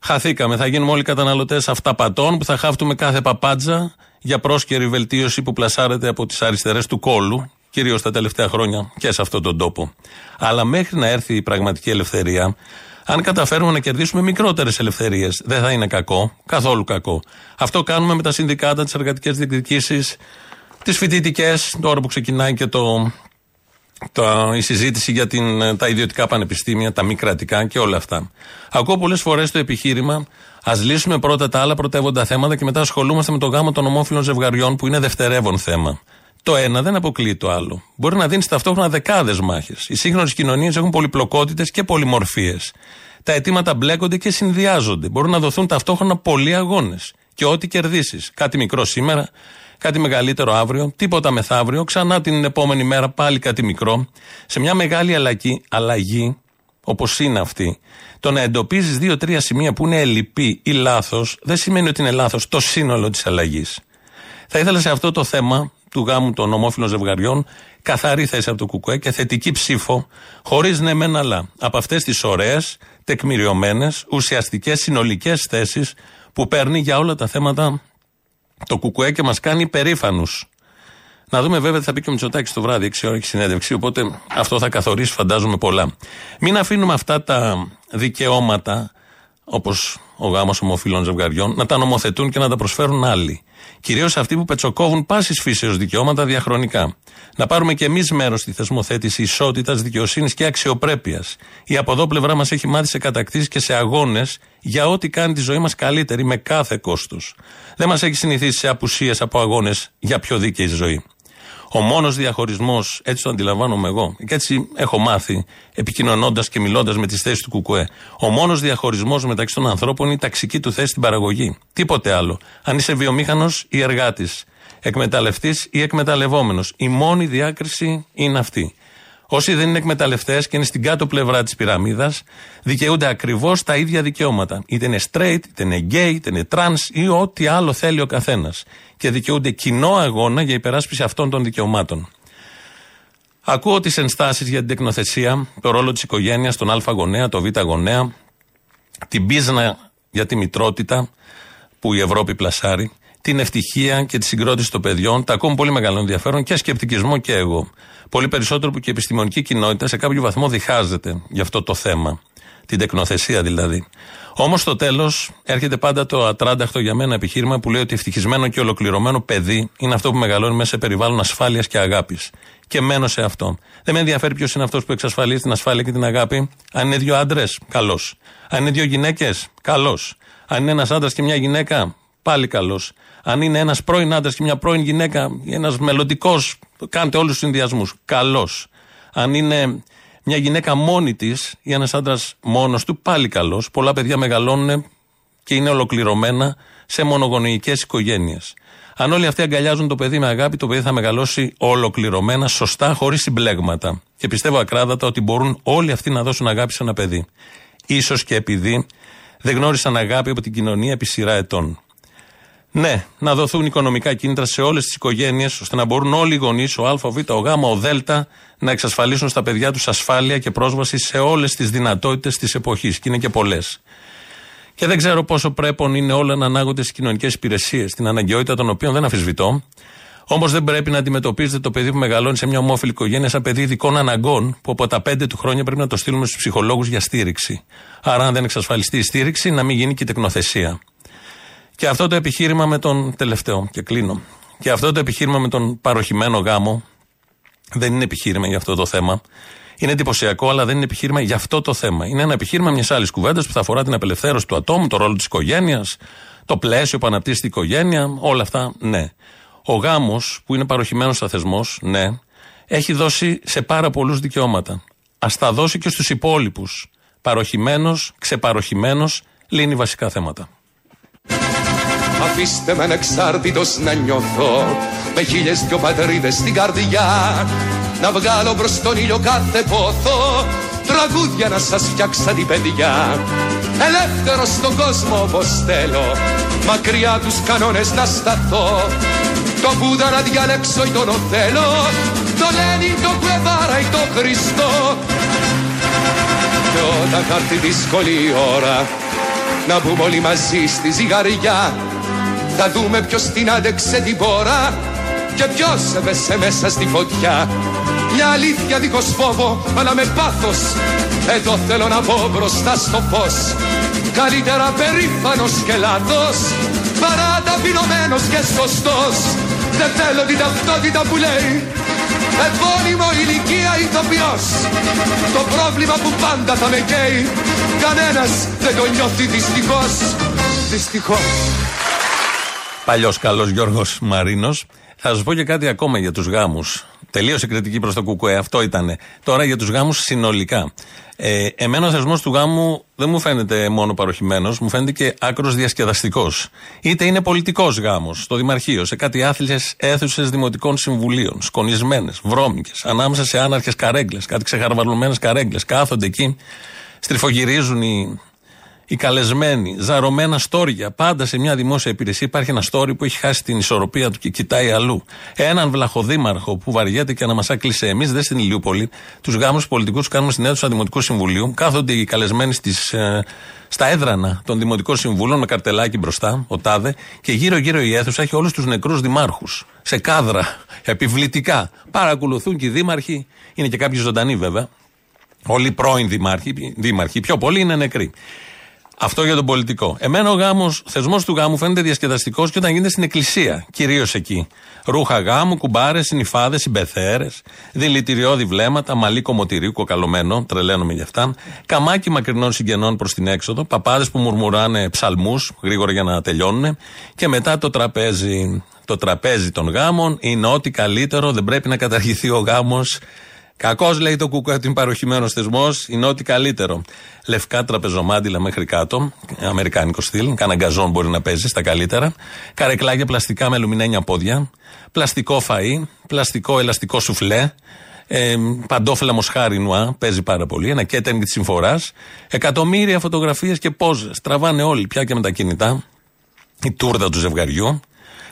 χαθήκαμε. Θα γίνουμε όλοι καταναλωτές αυταπατών που θα χάφτουμε κάθε παπάντζα για πρόσκαιρη βελτίωση που πλασάρεται από τις αριστερές του κόλου, κυρίως τα τελευταία χρόνια και σε αυτόν τον τόπο. Αλλά μέχρι να έρθει η πραγματική ελευθερία, αν καταφέρουμε να κερδίσουμε μικρότερες ελευθερίες, δεν θα είναι κακό, καθόλου κακό. Αυτό κάνουμε με τα συνδικάτα, τις εργατικές διεκδικήσεις, τις φοιτητικές, τώρα που ξεκινάει και το, το, η συζήτηση για την, τα ιδιωτικά πανεπιστήμια, τα μη κρατικά και όλα αυτά. Ακούω πολλές φορές το επιχείρημα, ας λύσουμε πρώτα τα άλλα πρωτεύοντα θέματα και μετά ασχολούμαστε με το γάμο των ομόφυλων ζευγαριών που είναι δευτερεύον θέμα. Το ένα δεν αποκλείει το άλλο. Μπορεί να δίνεις ταυτόχρονα δεκάδες μάχες. Οι σύγχρονες κοινωνίες έχουν πολυπλοκότητες και πολυμορφίες. Τα αιτήματα μπλέκονται και συνδυάζονται. Μπορούν να δοθούν ταυτόχρονα πολλοί αγώνες. Και ό,τι κερδίσεις. Κάτι μικρό σήμερα, κάτι μεγαλύτερο αύριο, τίποτα μεθαύριο, ξανά την επόμενη μέρα πάλι κάτι μικρό. Σε μια μεγάλη αλλαγή, αλλαγή όπως είναι αυτή, το να εντοπίζεις δύο-τρία σημεία που είναι ελλειπή ή λάθος, δεν σημαίνει ότι είναι λάθος το σύνολο της αλλαγής. Θα ήθελα σε αυτό το θέμα του γάμου των ομόφυλων ζευγαριών, καθαρή θέση από το Κουκουέ και θετική ψήφο, χωρίς ναι μεν αλλά. Από αυτές τις ωραίες, τεκμηριωμένες, ουσιαστικές, συνολικές θέσεις που παίρνει για όλα τα θέματα το Κουκουέ και μας κάνει περήφανους. Να δούμε βέβαια τι θα πει και ο Μητσοτάκης το βράδυ, 6 ώρα έχει συνέντευξη. Οπότε αυτό θα καθορίσει, φαντάζομαι, πολλά. Μην αφήνουμε αυτά τα δικαιώματα, όπως ο γάμος ομοφυλών ζευγαριών, να τα νομοθετούν και να τα προσφέρουν άλλοι. Κυρίως αυτοί που πετσοκόβουν πάσης φύσεως δικαιώματα διαχρονικά. Να πάρουμε κι εμείς μέρος στη θεσμοθέτηση ισότητας, δικαιοσύνης και αξιοπρέπειας. Η από εδώ πλευρά μας έχει μάθει σε κατακτήσεις και σε αγώνες για ό,τι κάνει τη ζωή μας καλύτερη με κάθε κόστος. Δεν μας έχει συνηθίσει σε απουσίες από αγώνες για πιο δίκαιη ζωή. Ο μόνος διαχωρισμός, έτσι το αντιλαμβάνομαι εγώ, και έτσι έχω μάθει, επικοινωνώντας και μιλώντας με τις θέσεις του Κουκουέ, ο μόνος διαχωρισμός μεταξύ των ανθρώπων είναι η ταξική του θέση στην παραγωγή. Τίποτε άλλο. Αν είσαι βιομήχανος ή εργάτης, εκμεταλλευτής ή εκμεταλλευόμενος. Η μόνη διάκριση είναι αυτή. Όσοι δεν είναι εκμεταλλευτές και είναι στην κάτω πλευρά της πυραμίδας, δικαιούνται ακριβώς τα ίδια δικαιώματα. Είτε είναι straight, είτε είναι gay, είτε είναι trans ή ό,τι άλλο θέλει ο καθένας. Και δικαιούνται κοινό αγώνα για υπεράσπιση αυτών των δικαιωμάτων. Ακούω τις ενστάσεις για την τεκνοθεσία, το ρόλο της οικογένειας, τον Α γονέα, τον Β γονέα, την πίσνα για τη μητρότητα που η Ευρώπη πλασάρει, την ευτυχία και τη συγκρότηση των παιδιών. Τα ακούω πολύ μεγάλο ενδιαφέρον και σκεπτικισμό και εγώ. Πολύ περισσότερο που και η επιστημονική κοινότητα σε κάποιο βαθμό διχάζεται για αυτό το θέμα. Την τεκνοθεσία δηλαδή. Όμως στο τέλος έρχεται πάντα το ατράνταχτο για μένα επιχείρημα που λέει ότι ευτυχισμένο και ολοκληρωμένο παιδί είναι αυτό που μεγαλώνει μέσα σε περιβάλλον ασφάλειας και αγάπης. Και μένω σε αυτό. Δεν με ενδιαφέρει ποιος είναι αυτός που εξασφαλίζει την ασφάλεια και την αγάπη. Αν είναι δύο άντρες, καλώς. Αν είναι δύο γυναίκες, καλώς. Αν είναι ένας άντρας και μια γυναίκα, πάλι καλώς. Αν είναι ένας πρώην άντρας και μια πρώην γυναίκα, ένας μελλοντικός, κάντε όλους τους συνδυασμούς. Καλώ. Αν είναι μια γυναίκα μόνη της ή ένας άντρας μόνος του, πάλι καλός. Πολλά παιδιά μεγαλώνουν και είναι ολοκληρωμένα σε μονογονεϊκές οικογένειες. Αν όλοι αυτοί αγκαλιάζουν το παιδί με αγάπη, το παιδί θα μεγαλώσει ολοκληρωμένα, σωστά, χωρίς συμπλέγματα. Και πιστεύω ακράδατα ότι μπορούν όλοι αυτοί να δώσουν αγάπη σε ένα παιδί. Ίσως και επειδή δεν γνώρισαν αγάπη από την κοινωνία επί σειρά ετών. Ναι, να δοθούν οικονομικά κίνητρα σε όλες τις οικογένειες, ώστε να μπορούν όλοι οι γονείς, ο Α, ο Β, ο Γ, ο Δ, να εξασφαλίσουν στα παιδιά τους ασφάλεια και πρόσβαση σε όλες τις δυνατότητες της εποχής. Και είναι και πολλές. Και δεν ξέρω πόσο πρέπον είναι όλα να ανάγονται στις κοινωνικές υπηρεσίες, την αναγκαιότητα των οποίων δεν αμφισβητώ. Όμως δεν πρέπει να αντιμετωπίζετε το παιδί που μεγαλώνει σε μια ομόφυλη οικογένεια σαν παιδί ειδικών αναγκών, που από τα πέντε του χρόνια πρέπει να το στείλουμε στους ψυχολόγους για στήριξη. Άρα, αν δεν εξασφαλιστεί η στήριξη, να μην γίνει και η τεκνοθεσία. Και αυτό το επιχείρημα με τον τελευταίο, και κλείνω. Και αυτό το επιχείρημα με τον παροχημένο γάμο δεν είναι επιχείρημα για αυτό το θέμα. Είναι εντυπωσιακό, αλλά δεν είναι επιχείρημα για αυτό το θέμα. Είναι ένα επιχείρημα μιας άλλης κουβέντας που θα αφορά την απελευθέρωση του ατόμου, το ρόλο της οικογένειας, το πλαίσιο που αναπτύσσει την οικογένεια, όλα αυτά, ναι. Ο γάμος, που είναι παροχημένος σαν θεσμός, ναι, έχει δώσει σε πάρα πολλούς δικαιώματα. Α τα δώσει και στους υπόλοιπους. Παροχημένος, ξεπαροχημένος, λύνει βασικά θέματα. Αφήστε με ανεξάρτητος να νιώθω Με χίλιες δυο πατρίδες στην καρδιά. Να βγάλω προς τον ήλιο κάθε πόθο Τραγούδια να σας φτιάξα την παιδιά Ελεύθερος στον κόσμο όπως θέλω Μακριά τους κανόνες να σταθώ. Το Βούδα να διαλέξω ή τον Οθέλο Το Λένιν, το Κουεβάρα ή το Χριστό. Και όταν θα έρθει δύσκολη ώρα να μπούμε όλοι μαζί στη ζυγαριά Θα δούμε ποιος την άντεξε την πόρα Και ποιος έπεσε μέσα στη φωτιά. Μια αλήθεια δίχως φόβο αλλά με πάθος. Εδώ θέλω να πω μπροστά στο φως. Καλύτερα περήφανος και λάθος Παρά ταπεινωμένος και σωστός. Δεν θέλω την ταυτότητα που λέει Επώνυμο ηλικία ηθοποιός. Το πρόβλημα που πάντα θα με καίει Κανένας δεν το νιώθει δυστυχώς. Δυστυχώς Παλιός καλός Γιώργος Μαρίνος. Θα σας πω και κάτι ακόμα για τους γάμους. Τελείωσε κριτική προς το Κουκουέ, αυτό ήταν. Τώρα για τους γάμους συνολικά. Ε, εμένα ο θεσμός του γάμου δεν μου φαίνεται μόνο παροχημένος, μου φαίνεται και άκρος διασκεδαστικός. Είτε είναι πολιτικός γάμος στο Δημαρχείο, σε κάτι άθλιες αίθουσες δημοτικών συμβουλίων, σκονισμένες, βρώμικες, ανάμεσα σε άναρχες καρέγκλε, κάτι ξεχαρβαλωμένες καρέγκλε. Κάθονται εκεί, στριφογυρίζουν οι οι καλεσμένοι, ζαρωμένα στόρια. Πάντα σε μια δημόσια υπηρεσία υπάρχει ένα στόρι που έχει χάσει την ισορροπία του και κοιτάει αλλού. Έναν βλαχοδήμαρχο που βαριέται και αναμασά κλεισέ. Εμείς δεν στην Ηλιούπολη, τους γάμους πολιτικούς τους κάνουμε στην αίθουσα Δημοτικού Συμβουλίου. Κάθονται οι καλεσμένοι στις, ε, στα έδρανα των Δημοτικών Συμβούλων με καρτελάκι μπροστά, ο Τάδε, και γύρω-γύρω η αίθουσα έχει όλους τους νεκρούς δημάρχους. Σε κάδρα, επιβλητικά. Παρακολουθούν και οι δήμαρχοι, είναι και κάποιοι ζωντανοί βέβαια. Όλοι οι πρώην δήμαρχοι, δήμαρχοι, πιο πολλοί είναι νεκροί. Αυτό για τον πολιτικό. Εμένα ο γάμος, θεσμός του γάμου φαίνεται διασκεδαστικός και όταν γίνεται στην εκκλησία. Κυρίως εκεί. Ρούχα γάμου, κουμπάρες, συνυφάδες, συμπεθέρες, δηλητηριώδη βλέμματα, μαλλί κομμωτηρίου κοκαλωμένο, τρελαίνομαι γι' αυτά, καμάκι μακρινών συγγενών προς την έξοδο, παπάδες που μουρμουράνε ψαλμούς γρήγορα για να τελειώνουν και μετά το τραπέζι. Το τραπέζι των γάμων είναι ό,τι καλύτερο, δεν πρέπει να καταργηθεί ο γάμος Κακός λέει το κουκουέ ότι είναι παροχημένος θεσμός, είναι ό,τι καλύτερο. Λευκά τραπεζομάντιλα μέχρι κάτω, αμερικάνικο στυλ, καναγκαζόν μπορεί να παίζει στα καλύτερα. Καρεκλάκια πλαστικά με αλουμινένια πόδια. Πλαστικό φαΐ, πλαστικό ελαστικό σουφλέ. Ε, παντόφλα μοσχάρι νουά, παίζει πάρα πολύ. Ένα κέτερνγκ της συμφοράς. Εκατομμύρια φωτογραφίες και πόζε. Τραβάνε όλοι πια και με τα κινητά. Η τούρδα του ζευγαριού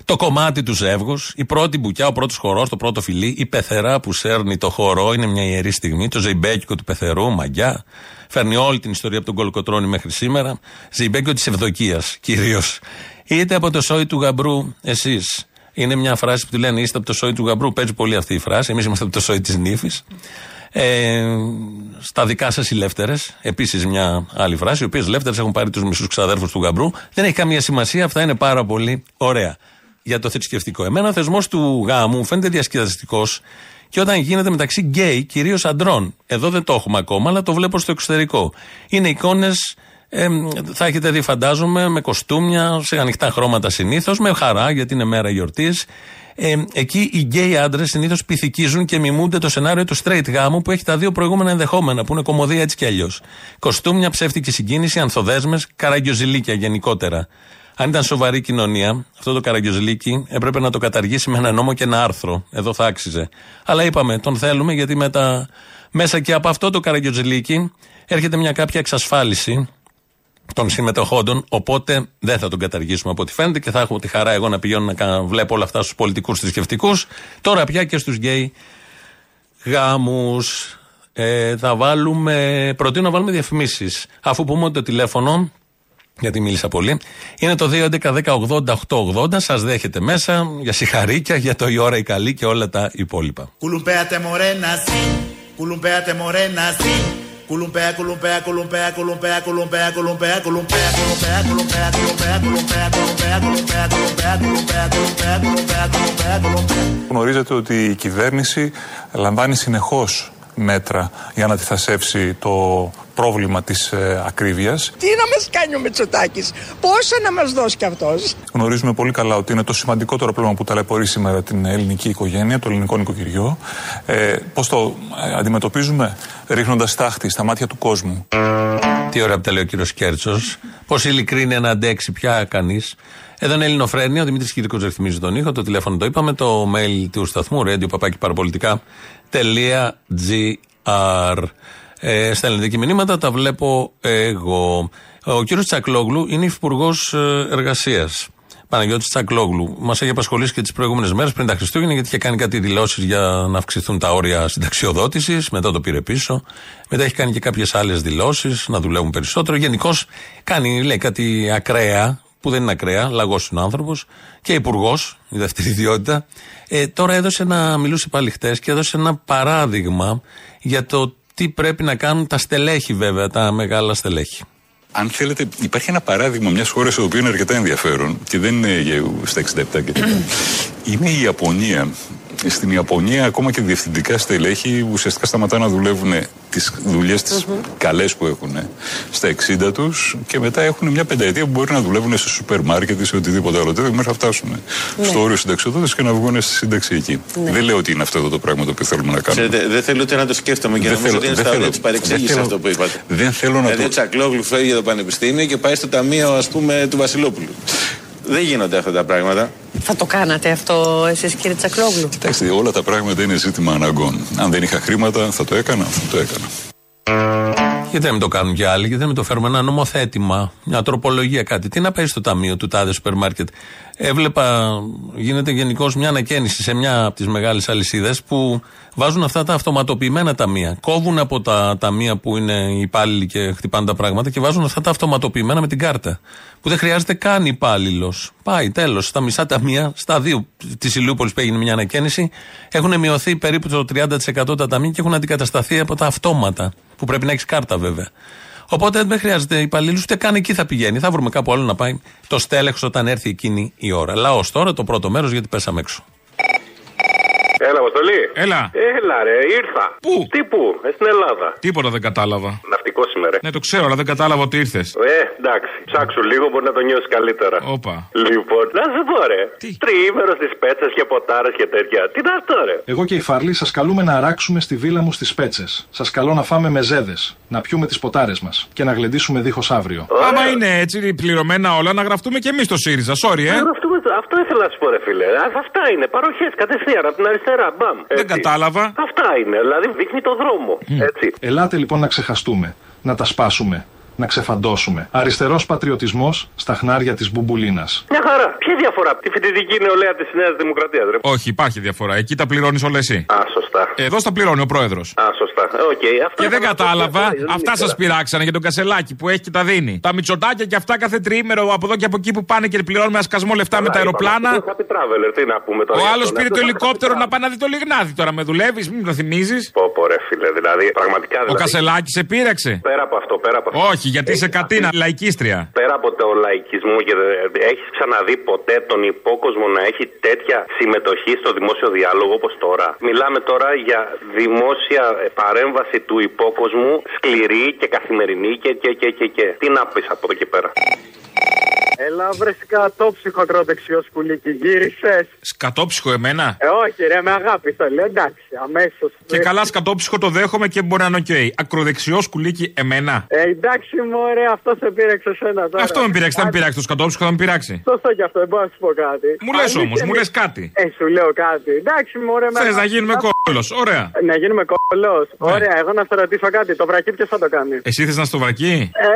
το κομμάτι τους ζεύγου, η πρώτη μπουκιά, ο πρώτος χορός, το πρώτο φιλί, η πεθερά που σέρνει το χορό, είναι μια ιερή στιγμή, το ζεϊμπέκικο του πεθερού, μαγιά. Φέρνει όλη την ιστορία από τον Κολοκοτρόνη μέχρι σήμερα. Ζεϊμπέκικο της Ευδοκίας κυρίως. Είτε από το σόι του γαμπρού, εσείς. Είναι μια φράση που τη λένε είστε από το σόι του γαμπρού. Παίζει πολύ αυτή η φράση. Εμείς είμαστε από το σόι της νύφης. Ε, στα δικά σας οι λεύτερες, επίσης μια άλλη φράση, οι οποίες λεύτερες έχουν πάρει τους μισούς ξαδέρφους του γαμπρού. Δεν έχει καμία σημασία, αυτά είναι πάρα πολύ ωραία για το θρησκευτικό. Εμένα ο θεσμός του γάμου φαίνεται διασκεδαστικός και όταν γίνεται μεταξύ γκέι, κυρίως αντρών. Εδώ δεν το έχουμε ακόμα, αλλά το βλέπω στο εξωτερικό. Είναι εικόνες, ε, θα έχετε δει, φαντάζομαι, με κοστούμια, σε ανοιχτά χρώματα συνήθως, με χαρά γιατί είναι μέρα γιορτής. Ε, εκεί οι γκέι άντρες συνήθως πιθηκίζουν και μιμούνται το σενάριο του straight γάμου που έχει τα δύο προηγούμενα ενδεχόμενα, που είναι κωμωδία έτσι κι αλλιώς. Κοστούμια, ψεύτικη συγκίνηση, ανθοδέσμες, καραγκιοζιλίκια γενικότερα. Αν ήταν σοβαρή κοινωνία, αυτό το καραγκιοζιλίκι έπρεπε να το καταργήσει με ένα νόμο και ένα άρθρο. Εδώ θα άξιζε. Αλλά είπαμε, τον θέλουμε γιατί μετά, μέσα και από αυτό το καραγκιόζηλίκι έρχεται μια κάποια εξασφάλιση των συμμετοχόντων. Οπότε δεν θα τον καταργήσουμε από ό,τι φαίνεται και θα έχω τη χαρά εγώ να πηγαίνω να βλέπω όλα αυτά στους πολιτικούς θρησκευτικούς. Τώρα πια και στους γκέι γάμους. Ε, θα βάλουμε, προτείνω να βάλουμε διαφημίσεις. Αφού πούμε ότι το τηλέφωνο γιατί μίλησα πολύ. Είναι το 2.11.10.80.880. Σα δέχεται μέσα για συγχαρήκια, για το η ώρα η καλή και όλα τα υπόλοιπα. Κουλουμπέατε μωρένα, σι. Κουλουμπέατε μωρένα, σι. Κουλουμπέα, κουλουμπέα, κουλουμπέα, κουλουμπέα, κουλουμπέα, κουλουμπέα, κουλουμπέα, κουλουμπέα, κουλουμπέα, κουλουμπέα, κουλουμπέα, κουλουμπέα, κουλουμπέα, κουλουμπέα, κουλουμπέα, κουλουμπέα, κουλουμπέα, κουλουμπέα, κουλουμπέα. Γνωρίζετε ότι η κυβέρνηση λαμβάνει συνεχώς μέτρα για να αντιθασέψει το πρόβλημα της ε, ακρίβειας. Τι να μας κάνει ο Μητσοτάκης, πόσα να μας δώσει κι αυτός; Γνωρίζουμε πολύ καλά ότι είναι το σημαντικότερο πρόβλημα που ταλαιπωρεί σήμερα την ελληνική οικογένεια, το ελληνικό νοικοκυριό. Ε, πώς το ε, αντιμετωπίζουμε, ρίχνοντας τάχτη στα μάτια του κόσμου; Τι ώρα που τα λέει ο κύριος Κέρτσος. Πώς ειλικρίνει να αντέξει πια κανείς. Εδώ είναι Ελληνοφρένια, ο Δημήτρης Κυρικό ρυθμίζει τον ήχο, το τηλέφωνο το είπαμε, το mail του σταθμού, radio παπάκι παραπολιτικά.gr. Ε, στέλνετε και μηνύματα, τα βλέπω εγώ. Ο κύριος Τσακλόγλου είναι υφυπουργός ε, εργασίας. Παναγιώτης Τσακλόγλου. Μας έχει απασχολήσει και τις προηγούμενες μέρες πριν τα Χριστούγεννα, γιατί είχε κάνει κάτι δηλώσεις για να αυξηθούν τα όρια συνταξιοδότησης. Μετά το πήρε πίσω. Μετά έχει κάνει και κάποιες άλλες δηλώσεις να δουλεύουν περισσότερο. Γενικώς κάνει, λέει, κάτι ακραία, που δεν είναι ακραία, λαγός είναι ο άνθρωπος, και υπουργός, η δεύτερη ιδιότητα. Ε, τώρα έδωσε ένα, μιλούσε πάλι χτες και έδωσε ένα παράδειγμα για το τι πρέπει να κάνουν τα στελέχη, βέβαια, τα μεγάλα στελέχη. Αν θέλετε, υπάρχει ένα παράδειγμα μιας χώρας το οποίο είναι αρκετά ενδιαφέρον και δεν είναι για στα 67 και τέτοια. είναι η Ιαπωνία. Στην Ιαπωνία, ακόμα και διευθυντικά στελέχη ουσιαστικά σταματάνε να δουλεύουν τις δουλειές τις mm-hmm. καλές που έχουν στα 60 τους και μετά έχουν μια πενταετία που μπορεί να δουλεύουν στο σούπερ μάρκετ ή σε οτιδήποτε άλλο τέτοιο μέχρι να φτάσουν ναι. στο όριο συνταξιοδότηση και να βγουν στη σύνταξη εκεί. Ναι. Δεν λέω ότι είναι αυτό εδώ το πράγμα το οποίο θέλουμε να κάνουμε. Ξέρετε, δεν θέλω ούτε να το σκέφτομαι και να νομίζω ότι είναι στα τη παρεξήγηση αυτό που είπατε. Δεν θέλω να δηλαδή, το. Τσακλόγλου φεύγει για το πανεπιστήμιο και πάει στο ταμείο, ας πούμε, του Βασιλόπουλου. Δεν γίνονται αυτά τα πράγματα. Θα το κάνατε αυτό εσείς, κύριε Τσακλόγλου; Κοιτάξτε, όλα τα πράγματα είναι ζήτημα αναγκών. Αν δεν είχα χρήματα, θα το έκανα, θα το έκανα. Γιατί να μην το κάνουν και άλλοι, γιατί να μην το φέρουμε ένα νομοθέτημα, μια τροπολογία, κάτι. Τι να παίζει στο ταμείο του τάδε σούπερ μάρκετ. Έβλεπα, γίνεται γενικώς μια ανακαίνιση σε μια από τις μεγάλες αλυσίδες που βάζουν αυτά τα αυτοματοποιημένα ταμεία. Κόβουν από τα ταμεία που είναι υπάλληλοι και χτυπάνε τα πράγματα και βάζουν αυτά τα αυτοματοποιημένα με την κάρτα. Που δεν χρειάζεται καν υπάλληλος. Πάει, τέλος. Στα μισά ταμεία, στα δύο της Ηλιούπολης που έγινε μια ανακαίνιση, έχουν μειωθεί περίπου το 30% τα ταμεία και έχουν αντικατασταθεί από τα αυτόματα. Που πρέπει να έχεις κάρτα βέβαια. Οπότε δεν χρειάζεται υπαλλήλους, ούτε καν εκεί θα πηγαίνει. Θα βρούμε κάπου άλλο να πάει το στέλεχος όταν έρθει εκείνη η ώρα. Λαός τώρα το πρώτο μέρος γιατί πέσαμε έξω. Έλα, Αποστολή. Έλα. Έλα, ρε, ήρθα. Πού; Τι πού, ε, στην Ελλάδα. Τίποτα δεν κατάλαβα. Ναυτικό σήμερα. Ναι, το ξέρω, αλλά δεν κατάλαβα ότι ήρθες. Ε, εντάξει. Ψάξου λίγο, μπορεί να το νιώσεις καλύτερα. Όπα. Λοιπόν, να σου πω, ρε. Τι; Τριήμερος στις πέτσες και ποτάρες και τέτοια. Τι να αυτό, ρε; Εγώ και η Φαρλή σας καλούμε να αράξουμε στη βίλα μου στις Πέτσες. Σας καλώ να φάμε μεζέδε, να πιούμε τις ποτάρες μας και να γλεντήσουμε δίχως αύριο. Άμα είναι έτσι πληρωμένα όλα, να γραφτούμε και εμείς στο ΣΥΡΙΖΑ. Sorry, ε. Να γραφτούμε το- Αυτό ήθελα να σου πω, ρε φίλε. Α, Αυτά είναι. Παροχές κατευθείαν από την αριστερά. Μπαμ. Δεν κατάλαβα. Αυτά είναι. Δηλαδή δείχνει το δρόμο. Έτσι. Ελάτε λοιπόν να ξεχαστούμε, να τα σπάσουμε, να ξεφαντώσουμε. Αριστερός πατριωτισμός στα χνάρια της Μπουμπουλίνας. Μια χαρά. Ποια διαφορά από τη φοιτητική νεολαία της Νέας Δημοκρατίας, ρε; Όχι, υπάρχει διαφορά. Εκεί τα πληρώνεις όλα εσύ. Α, σωστά. Εδώ στα πληρώνει ο πρόεδρος. Α, σωστά. Ε, Οκ. Αυτό Και δεν ήθελα να σου πω, κατάλαβα, δεν αυτά ήξερα. σας πειράξανε για τον Κασελάκη που έχει και τα δίνει. Τα μητσοτάκια και αυτά κάθε τριήμερο από εδώ και από εκεί που πάνε και πληρώνουμε ένα σκασμό λεφτά με τα Καλά, είπαμε. αεροπλάνα. Αυτό είναι happy traveler, τι να πούμε τώρα. Ο για άλλος αυτόν. πήρε Αυτό το είναι ελικόπτερο happy να πάει να δει το λιγνάδι τώρα. Με δουλεύεις, μην το θυμίζεις. Πω, πω, ρε φίλε, δηλαδή πραγματικά. Ο Δηλαδή, Κασελάκης σε πείραξε. Πέρα από αυτό, πέρα από αυτό. Όχι, γιατί είσαι κατίνα, λαϊκίστρια. Πέρα από το λαϊκισμό και έχεις ξαναδεί ποτέ τον υπόκοσμο να έχει τέτοια συμμετοχή στο δημόσιο διάλογο όπως τώρα; Μιλάμε τώρα για δημόσια ε, παρέμβαση του υπόκοσμου σκληρή και καθημερινή και, και, και, και, και. Τι να πεις από εδώ και πέρα. Έλα, βρεσικά το ψυχοκρότεξιο σκουλίκι, γύρισες. Σκατόψυχο εμένα; Ε, όχι, ρε, με αγάπης το λέω, εντάξει, αμέσως. Και καλά σκατόψυχο το δέχομαι και μπορεί να είναι οκ. Ακροδεξιός σκουλίκι εμένα. Ε, εντάξει, μωρέ, αυτό σε πήρεξε σένα τώρα. Αυτό με πειράξει, θα με πειράξει το σκατόψυχο, θα με πειράξει. Σωστό κι αυτό, δεν μπορώ να σου πω κάτι. Μου λες Αλήθεια όμως, μου είναι. λε κάτι. Ε, σου λέω κάτι. Εντάξει, μωρέ, με Θες να αγάπη. γίνουμε κόλλο, ωραία. Να γίνουμε κόλλο. Ναι. Ωραία, εγώ να σε ρωτήσω κάτι. Το βρακί ποιος θα το κάνει; Εσύ θες να στο βρακεί. Ε,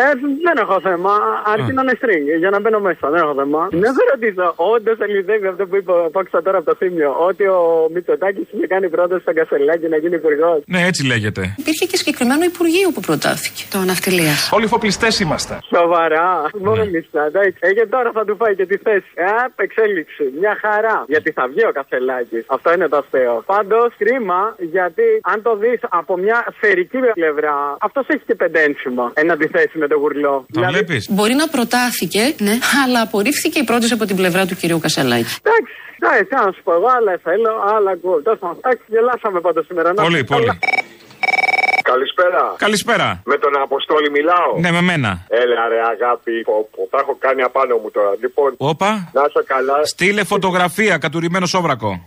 δεν έχω θέμα. Αρκεί να είναι string για να μπαίνω μέσα. Δεν έχω θέμα. Να σε ρωτήσω, όντως αληθεύει αυτό που είπε ο Πόξα τώρα από το Θήμιο, ότι ο Μητσοτάκης είχε κάνει πρόταση στον Κασελάκη να γίνει υπουργός. Ναι, έτσι λέγεται. Υπήρχε και συγκεκριμένο Υπουργείο που προτάθηκε. Το ναυτιλίας. Όλοι φοπλιστές είμαστε. Σοβαρά. Ναι. Μόλιστα, εντάξει. Ε, και τώρα θα του φάει και τη θέση. Ε, απ' εξέλιξη. Μια χαρά. Γιατί θα βγει ο Κασελάκης. Αυτό είναι το αστείο. Πάντως, κρίμα, γιατί αν το δεις από μια σφαιρική πλευρά, αυτός έχει και πεντένσημα. Εν αντιθέσει με τον γουρλό. Το βλέπεις. Μπορεί να προτάθηκε, ναι, αλλά απορρίφθηκε η πρόταση από την πλευρά του κυρίου Κασελάκη. Εντάξει, εντάξει, να σου πω εγώ, άλλα θέλω, άλλα ακούω. Τέλος πάντων, Εντάξει, γελάσαμε πάντως σήμερα. Να Πολύ, είστε πολύ. καλά. Καλησπέρα. Καλησπέρα. Με τον Αποστόλη μιλάω. Ναι, με μένα. Έλα ρε αγάπη, πω, πω, τα έχω κάνει απάνω μου τώρα. Λοιπόν, Όπα. να είσαι καλά. Στείλε φωτογραφία, κατουρημένο σόβρακο.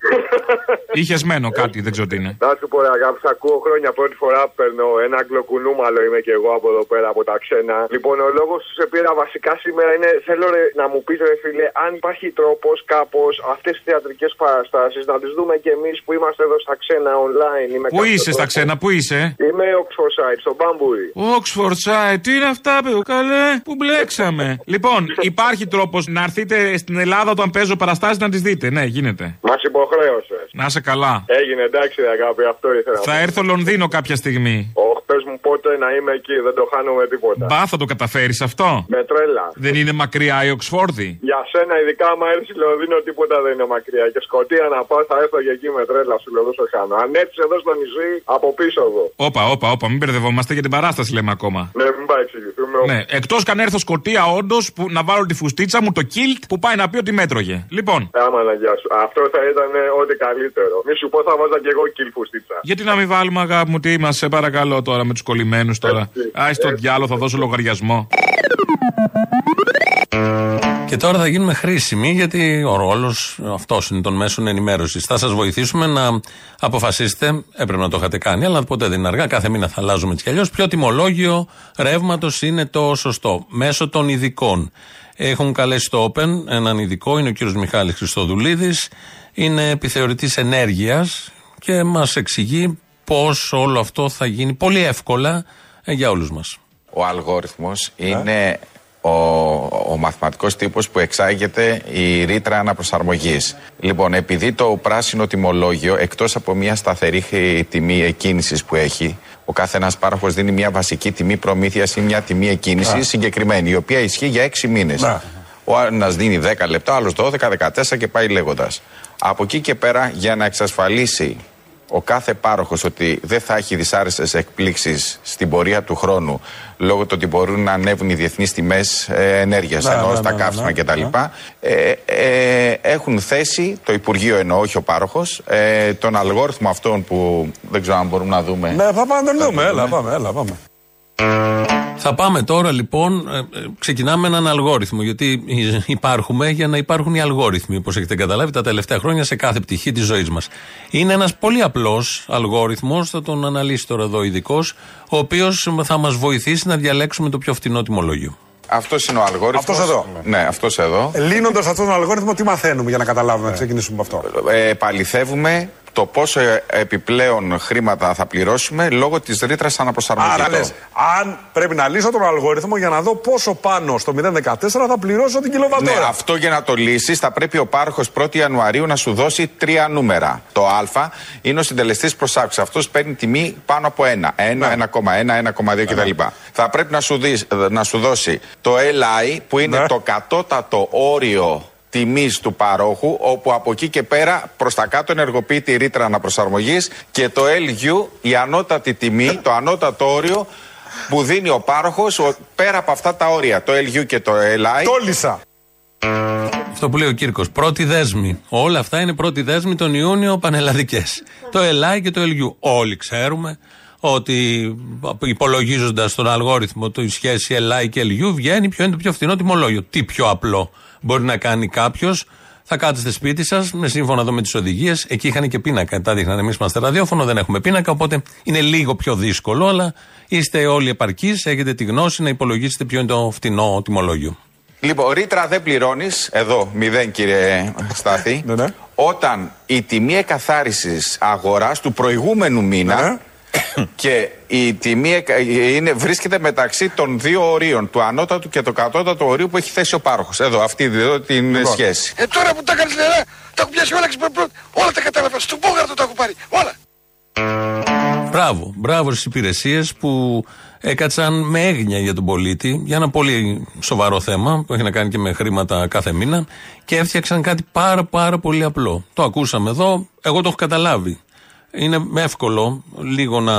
Είχε μένο κάτι, δεν ξέρω τι είναι. Να σου πω ρε αγάπη, σ' ακούω χρόνια πρώτη φορά που παίρνω ένα αγγλοκουνούμαλο είμαι και εγώ από εδώ πέρα από τα ξένα. Λοιπόν, ο λόγος που σε πήρα βασικά σήμερα είναι θέλω ρε, να μου πεις ρε φίλε, αν υπάρχει τρόπος κάπως αυτές τις θεατρικές παραστάσεις να τις δούμε κι εμείς που είμαστε εδώ στα ξένα online. Είμαι Πού κάποιος είσαι στα τρόπο. ξένα, πού είσαι; Είμαι Oxford Side, στο Μπάμπουρι. Oxfordshire, τι είναι αυτά, παιδί, καλέ, που μπλέξαμε. λοιπόν, υπάρχει τρόπος να έρθετε στην Ελλάδα όταν παίζω παραστάσεις να τις δείτε. Ναι, γίνεται. Μας υποχρέωσες. Να είσαι καλά. Έγινε εντάξει, ρε αγάπη, αυτό ήθελα. να Θα πω. έρθω Λονδίνο κάποια στιγμή. Όχι, πε μου πότε να είμαι εκεί, δεν το χάνω με τίποτα. Μπα, θα το καταφέρεις αυτό; Με τρέλα. Δεν είναι μακριά η Οξφόρδη; Για σένα, ειδικά άμα έρθεις Λονδίνο, τίποτα δεν είναι μακριά. Και σκοτία να πάω, θα έρθω και εκεί με τρέλα, σου λέω, δεν σε χάνω. Αν έρθεις εδώ στο νησί, από πίσω εδώ. Όπα, όπα, όπα, μην μπερδευόμαστε για την παράσταση λέμε ακόμα. Ναι, μην πάει εξηγηθούμε. Ναι, εκτός καν έρθω σκοτία, όντως, που να βάλω τη φουστίτσα μου, το κιλτ που πάει να πει ότι μέτρωγε. Λοιπόν, Άμα να γεια σου. Αυτό θα ήταν ε, ό,τι καλύτερο. Μη σου πω, θα βάζα και εγώ κιλφουστίτσα. γιατί να μην βάλουμε αγάπη μου, τι είμαστε, σε παρακαλώ τώρα με τους κολλημένου τώρα. Άι στο διάλογο, θα δώσω λογαριασμό. Και τώρα θα γίνουμε χρήσιμοι γιατί ο ρόλος αυτός είναι των μέσων ενημέρωσης. Θα σας βοηθήσουμε να αποφασίσετε, έπρεπε να το είχατε κάνει, αλλά ποτέ δεν είναι αργά. Κάθε μήνα θα αλλάζουμε έτσι κι αλλιώς. Ποιο τιμολόγιο ρεύματος είναι το σωστό; Μέσω των ειδικών. Έχουν καλέσει στο Open έναν ειδικό, είναι ο κύριος Μιχάλης Χριστοδουλίδης. Είναι επιθεωρητής ενέργειας και μας εξηγεί πώς όλο αυτό θα γίνει πολύ εύκολα ε, για όλους μας. Ο αλγόριθμος είναι ο, ο μαθηματικός τύπος που εξάγεται η ρήτρα αναπροσαρμογής. Λοιπόν, επειδή το πράσινο τιμολόγιο, εκτός από μια σταθερή χ- τιμή εκκίνησης που έχει, ο κάθε ένας πάροχος δίνει μια βασική τιμή προμήθειας ή μια τιμή εκκίνησης Ναι. συγκεκριμένη, η οποία ισχύει για 6 μήνες. Ναι. Ο ένας δίνει 10 λεπτά, ο άλλος 12, 14 και πάει λέγοντας. Από εκεί και πέρα, για να εξασφαλίσει ο κάθε πάροχος ότι δεν θα έχει δυσάρεστες εκπλήξεις στην πορεία του χρόνου λόγω του ότι μπορούν να ανέβουν οι διεθνείς τιμές ε, ενέργειας Ναι, ενώ ναι, στα ναι, ναι, καύσιμα ναι. κτλ. Ε, ε, έχουν θέσει, το Υπουργείο εννοώ, όχι ο πάροχος, ε, τον αλγόριθμο αυτόν που δεν ξέρω αν μπορούμε να δούμε. Ναι, θα πάμε να τον δούμε. Έλα, πάμε, έλα, πάμε. Θα πάμε τώρα λοιπόν, ε, ε, ξεκινάμε έναν αλγόριθμο. Γιατί υπάρχουμε για να υπάρχουν οι αλγόριθμοι, όπως έχετε καταλάβει τα τελευταία χρόνια σε κάθε πτυχή της ζωής μας. Είναι ένας πολύ απλός αλγόριθμος, θα τον αναλύσει τώρα εδώ ο ειδικός, ο οποίος θα μας βοηθήσει να διαλέξουμε το πιο φτηνό τιμολόγιο. Αυτός είναι ο αλγόριθμος. Αυτός εδώ. Ναι, αυτός εδώ. Λύνοντας αυτόν τον αλγόριθμο, τι μαθαίνουμε για να καταλάβουμε, να ξεκινήσουμε από αυτό; Ε, επαληθεύουμε το πόσο ε, επιπλέον χρήματα θα πληρώσουμε λόγω της ρήτρας αναπροσαρμογής. Άρα λες, αν πρέπει να λύσω τον αλγόριθμο για να δω πόσο πάνω στο 014 θα πληρώσω την Ναι, κιλοβατόρα. αυτό για να το λύσεις, θα πρέπει ο πάροχος 1η Ιανουαρίου να σου δώσει τρία νούμερα. Το Α είναι ο συντελεστής προσάξη. Αυτός παίρνει τιμή πάνω από 1. 1, 1,1, 1,2 κτλ. Θα πρέπει να σου, δεις- να σου δώσει το LI που είναι το κατώτατο όριο τιμής του παρόχου, όπου από εκεί και πέρα προς τα κάτω ενεργοποιείται η ρήτρα αναπροσαρμογής και το LU, η ανώτατη τιμή, το ανώτατο όριο που δίνει ο πάροχος ο- πέρα από αυτά τα όρια, το LU και το LI. Τόλισα. Αυτό που λέει ο Κύρκος. Πρώτη δέσμη. Όλα αυτά είναι πρώτη δέσμη τον Ιούνιο πανελλαδικές. Το ΕΛΑΙ και το ΕΛΓΙΟΥ. Όλοι ξέρουμε ότι υπολογίζοντας τον αλγόριθμο τη σχέση ΕΛΑΙ και ΕΛΓΙΟΥ βγαίνει ποιο είναι το πιο φθηνό τιμολόγιο. Τι πιο απλό μπορεί να κάνει κάποιος. Θα κάτσετε σπίτι σας, με σύμφωνα εδώ με τις οδηγίες. Εκεί είχαν και πίνακα. Τα δείχναν. Εμείς είμαστε ραδιόφωνο, δεν έχουμε πίνακα. Οπότε είναι λίγο πιο δύσκολο, αλλά είστε όλοι επαρκείς. Έχετε τη γνώση να υπολογίσετε ποιο είναι το φτηνό τιμολόγιο. Λοιπόν, ρήτρα δεν πληρώνεις, εδώ μηδέν κύριε Στάθη, όταν η τιμή εκαθάρισης αγοράς του προηγούμενου μήνα και η τιμή εκα- είναι, βρίσκεται μεταξύ των δύο ορίων, του ανώτατου και του κατώτατου ορίου που έχει θέσει ο πάροχος. Εδώ, αυτή εδώ την Λοιπόν. σχέση. Ε, τώρα που τα κάνεις νερά, τα έχω πιάσει όλα και όλα τα κατάλαβα. Στον Πόγαρτο τα έχω πάρει. Όλα. Μπράβο, μπράβο στις υπηρεσίες που έκατσαν με έγνοια για τον πολίτη για ένα πολύ σοβαρό θέμα που έχει να κάνει και με χρήματα κάθε μήνα και έφτιαξαν κάτι πάρα πάρα πολύ απλό. Το ακούσαμε εδώ, εγώ το έχω καταλάβει. Είναι εύκολο λίγο να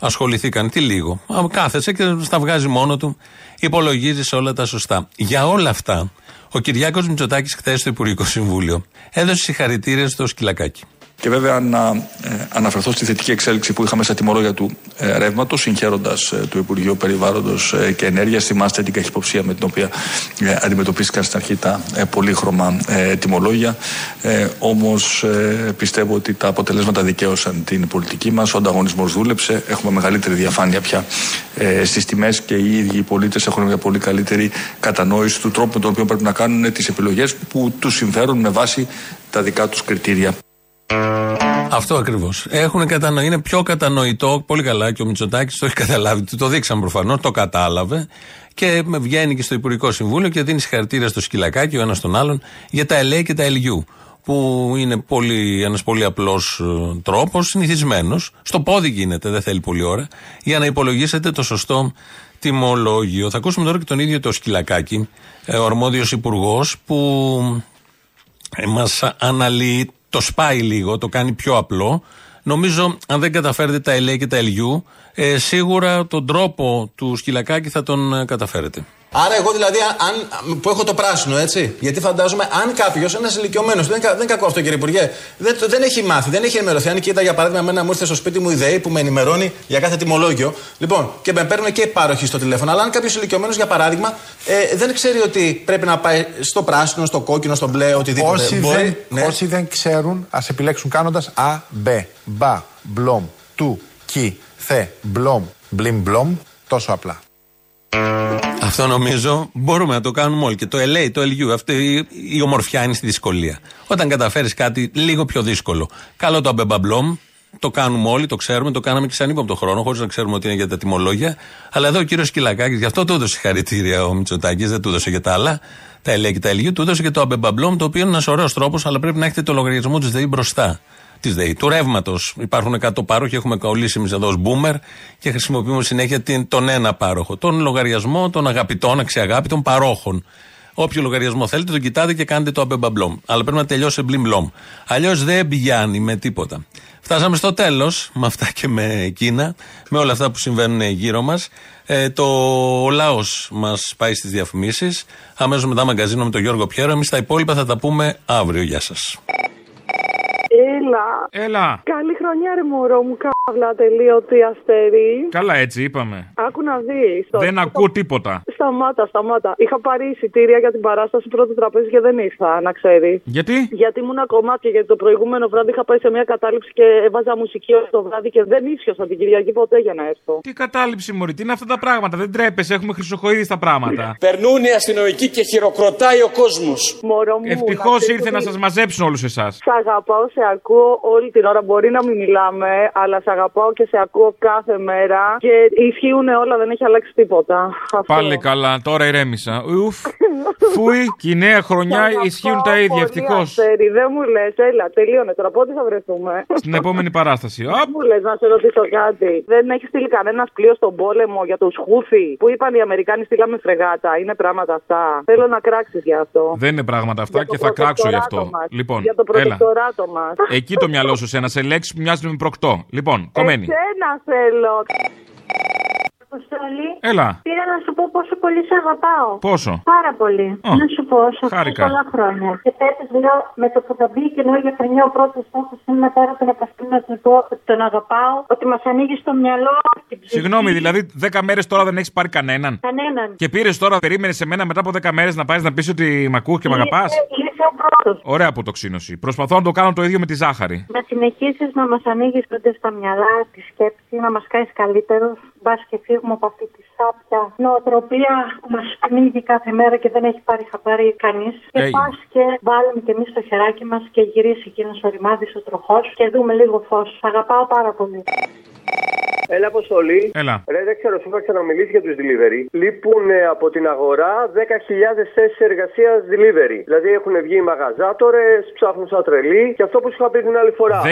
ασχοληθεί κανείς. Τι λίγο. Α, Κάθεσαι και στα βγάζει μόνο του, υπολογίζεις όλα τα σωστά. Για όλα αυτά, ο Κυριάκος Μητσοτάκης χθες στο Υπουργικό Συμβούλιο έδωσε συγχαρητήρια στο σκυλακάκι. Και βέβαια να ε, αναφερθώ στη θετική εξέλιξη που είχαμε στα τιμολόγια του ε, ρεύματος, συγχαίροντας ε, το Υπουργείο Περιβάλλοντος ε, και Ενέργειας. Θυμάστε την καχυποψία με την οποία ε, αντιμετωπίστηκαν στην αρχή τα ε, πολύχρωμα ε, τιμολόγια. Ε, Όμως ε, πιστεύω ότι τα αποτελέσματα δικαίωσαν την πολιτική μας. Ο ανταγωνισμός δούλεψε. Έχουμε μεγαλύτερη διαφάνεια πια ε, στις τιμές και οι ίδιοι οι πολίτες έχουν μια πολύ καλύτερη κατανόηση του τρόπου με τον οποίο πρέπει να κάνουν τις επιλογές που τους συμφέρουν με βάση τα δικά τους κριτήρια. Αυτό ακριβώς. Έχουν κατανοεί, είναι πιο κατανοητό, πολύ καλά και ο Μητσοτάκης το έχει καταλάβει. Του το δείξαν προφανώς, το κατάλαβε και με βγαίνει και στο Υπουργικό Συμβούλιο και δίνει συγχαρητήρια στο σκυλακάκι ο ένας τον άλλον για τα ΕΛΕ και τα ΕΛΙΟΥ. Που είναι πολύ, ένας πολύ απλός ε, τρόπος, συνηθισμένος. Στο πόδι γίνεται, δεν θέλει πολλή ώρα, για να υπολογίσετε το σωστό τιμολόγιο. Θα ακούσουμε τώρα και τον ίδιο το σκυλακάκι, ε, ο αρμόδιος υπουργός που ε, μας αναλύει, το σπάει λίγο, το κάνει πιο απλό. Νομίζω, αν δεν καταφέρετε τα ΕΛΕ και τα ΕΛΙΟΥ, ε, σίγουρα τον τρόπο του σκυλακάκι θα τον ε, καταφέρετε. Άρα, εγώ δηλαδή, αν, που έχω το πράσινο, έτσι. Γιατί φαντάζομαι, αν κάποιος, ένας ηλικιωμένος, δεν, είναι κα- δεν είναι κακό αυτό κύριε Υπουργέ, δεν, το- δεν έχει μάθει, δεν έχει ενημερωθεί. Αν κοίτα, για παράδειγμα, εμένα μου ήρθε στο σπίτι μου η ΔΕΗ που με ενημερώνει για κάθε τιμολόγιο. Λοιπόν, και με παίρνουν και πάροχοι στο τηλέφωνο. Αλλά αν κάποιος ηλικιωμένος, για παράδειγμα, ε, δεν ξέρει ότι πρέπει να πάει στο πράσινο, στο κόκκινο, στο μπλε, οτιδήποτε. Όσοι, Μπορεί- δεν, ναι. όσοι δεν ξέρουν, ας επιλέξουν κάνοντας Α, Μπ, Μπα, Μπλομ, Του, Κι, Θε, Μπλομ, Μπλιμ, Μπλομ. Τόσο απλά. Αυτό νομίζω μπορούμε να το κάνουμε όλοι. Και το LA, το LU, αυτή η, η ομορφιά είναι στη δυσκολία. Όταν καταφέρεις κάτι λίγο πιο δύσκολο. Καλό το αμπεμπαμπλόμ, Το κάνουμε όλοι, το ξέρουμε, το κάναμε και σε ανύποπτο χρόνο, χωρίς να ξέρουμε ότι είναι για τα τιμολόγια. Αλλά εδώ ο κύριος Σκυλακάκης, γι' αυτό του έδωσε συγχαρητήρια ο Μητσοτάκης, δεν του έδωσε για τα άλλα. Τα ελέγχει και τα ελγεί, του έδωσε και το αμπεμπαμπλόμ, το οποίο είναι ένας ωραίος τρόπος, αλλά πρέπει να έχετε το λογαριασμό τη ΔΕΗ μπροστά. Της ΔΕΗ, του ρεύματος. Υπάρχουν 100 πάροχοι, έχουμε κολλήσει εμείς εδώ ως boomer και χρησιμοποιούμε συνέχεια την, τον ένα πάροχο. Τον λογαριασμό των αγαπητών, αξιαγάπητων παρόχων. Όποιο λογαριασμό θέλετε, τον κοιτάτε και κάνετε το αμπεμπαμπλόμ. Αλλά πρέπει να τελειώσει μπλιμ μπλομ. Αλλιώς δεν πηγαίνει με τίποτα. Φτάσαμε στο τέλος, με αυτά και με εκείνα, με όλα αυτά που συμβαίνουν γύρω μας. Ε, το ο λαός μας πάει στις διαφημίσεις. Αμέσως μετά μαγκαζίνο με τον Γιώργο Πιέρο. Εμείς τα υπόλοιπα θα τα πούμε αύριο. Γεια σας. Έλα. Έλα. Καλή χρονιά, ρε μωρό μου, καύλα τελείωτη αστέρι. Καλά, έτσι είπαμε. Άκου να δεις. Δεν ακούω τίποτα. Σταμάτα, σταμάτα. Είχα πάρει εισιτήρια για την παράσταση πρώτο τραπέζι και δεν ήρθα, να ξέρει. Γιατί; Γιατί ήμουν κομμάτια, γιατί το προηγούμενο βράδυ είχα πάει σε μια κατάληψη και έβαζα μουσική όλο το βράδυ και δεν ίσιοσα την Κυριακή ποτέ για να έρθω. Τι κατάληψη, Μωρή, τι είναι αυτά τα πράγματα; Δεν τρέπεσαι, έχουμε χρυσοχοίδη στα πράγματα. Περνούν οι αστυνομικοί και χειροκροτάει ο κόσμος. Μωρό μου. Ευτυχώς να ξέρεις ήρθε να ότι σας μαζέψουν όλους εσάς. Σ' αγαπάω, σε ακούω όλη την ώρα. Μπορεί να μην μιλάμε, αλλά σε αγαπάω και σε ακούω κάθε μέρα. Και ισχύουν όλα, δεν έχει αλλάξει τίποτα. Αυτό. Πάλι καλά, τώρα ηρέμησα. Ουφ. Φούι, και η νέα χρονιά ισχύουν τα ίδια, ευτυχώς. Αστέρι, δεν μου λες, έλα, τελείωνε τώρα. Πότε θα βρεθούμε; Στην επόμενη παράσταση. Δεν μου λες να σε ρωτήσω κάτι. Δεν έχεις στείλει κανένας πλοίο στον πόλεμο για του Χούθη που είπαν οι Αμερικάνοι στείλαμε φρεγάτα. Είναι πράγματα αυτά. Θέλω να κράξεις γι' αυτό. Δεν είναι πράγματα αυτά Για το και θα κράξω γι' αυτό. προτεκτοράτο μας. Λοιπόν, Για το έλα. προτεκτοράτο μας. Εκεί το μυαλό σου σε ένα σε λέξεις που μοιάζουν με προκτό. Λοιπόν, κομμένη. Εσένα θέλω. Αποστολή. Έλα. Πήρα να σου πω πόσο πολύ σε αγαπάω. Πόσο; Πάρα πολύ. Ω, να σου πω, σε ευχαριστώ χάρηκα. πολλά χρόνια. Και φέτος λέω με το που θα μπει και λέω για χρονιά ο πρώτος στόχος είναι πέρα από τον επαστήμη να του πω ότι τον αγαπάω, ότι μας ανοίγει στο μυαλό την ψυχή. Συγγνώμη, δηλαδή 10 μέρες τώρα δεν έχεις πάρει κανέναν; Κανέναν. Και πήρες τώρα, περίμενες σε μένα μετά από 10 μέρες να πάει να πεις ότι μ' ακούς και μ' αγαπάς; Είσαι ο πρώτο. Ωραία αποτοξίνωση. Προσπαθώ να το κάνω το ίδιο με τη ζάχαρη. Να συνεχίσεις να μας ανοίγεις τότε στα μυαλά, τη σκέψη, να μας κάνεις καλύτερους. Μπας και φύγουμε από αυτή τη σάπια νοοτροπία που μας πνίγει κάθε μέρα και δεν έχει πάρει χαμπάρι κανείς. Και Έγινε. πας και βάλουμε κι εμείς το χεράκι μας και γυρίσει εκείνος ο ρημάδι ο τροχός και δούμε λίγο φως. Σ' αγαπάω πάρα πολύ. Έλα, Αποστολή. Έλα. Ρε, δεν ξέρω, σου είχα ξαναμιλήσει για τους delivery. Λείπουν ε, από την αγορά 10.000 θέσεις εργασίας delivery. Δηλαδή έχουν βγει οι μαγαζάτορες, ψάχνουν σαν τρελοί. Και αυτό που σου είχα πει την άλλη φορά. 10.000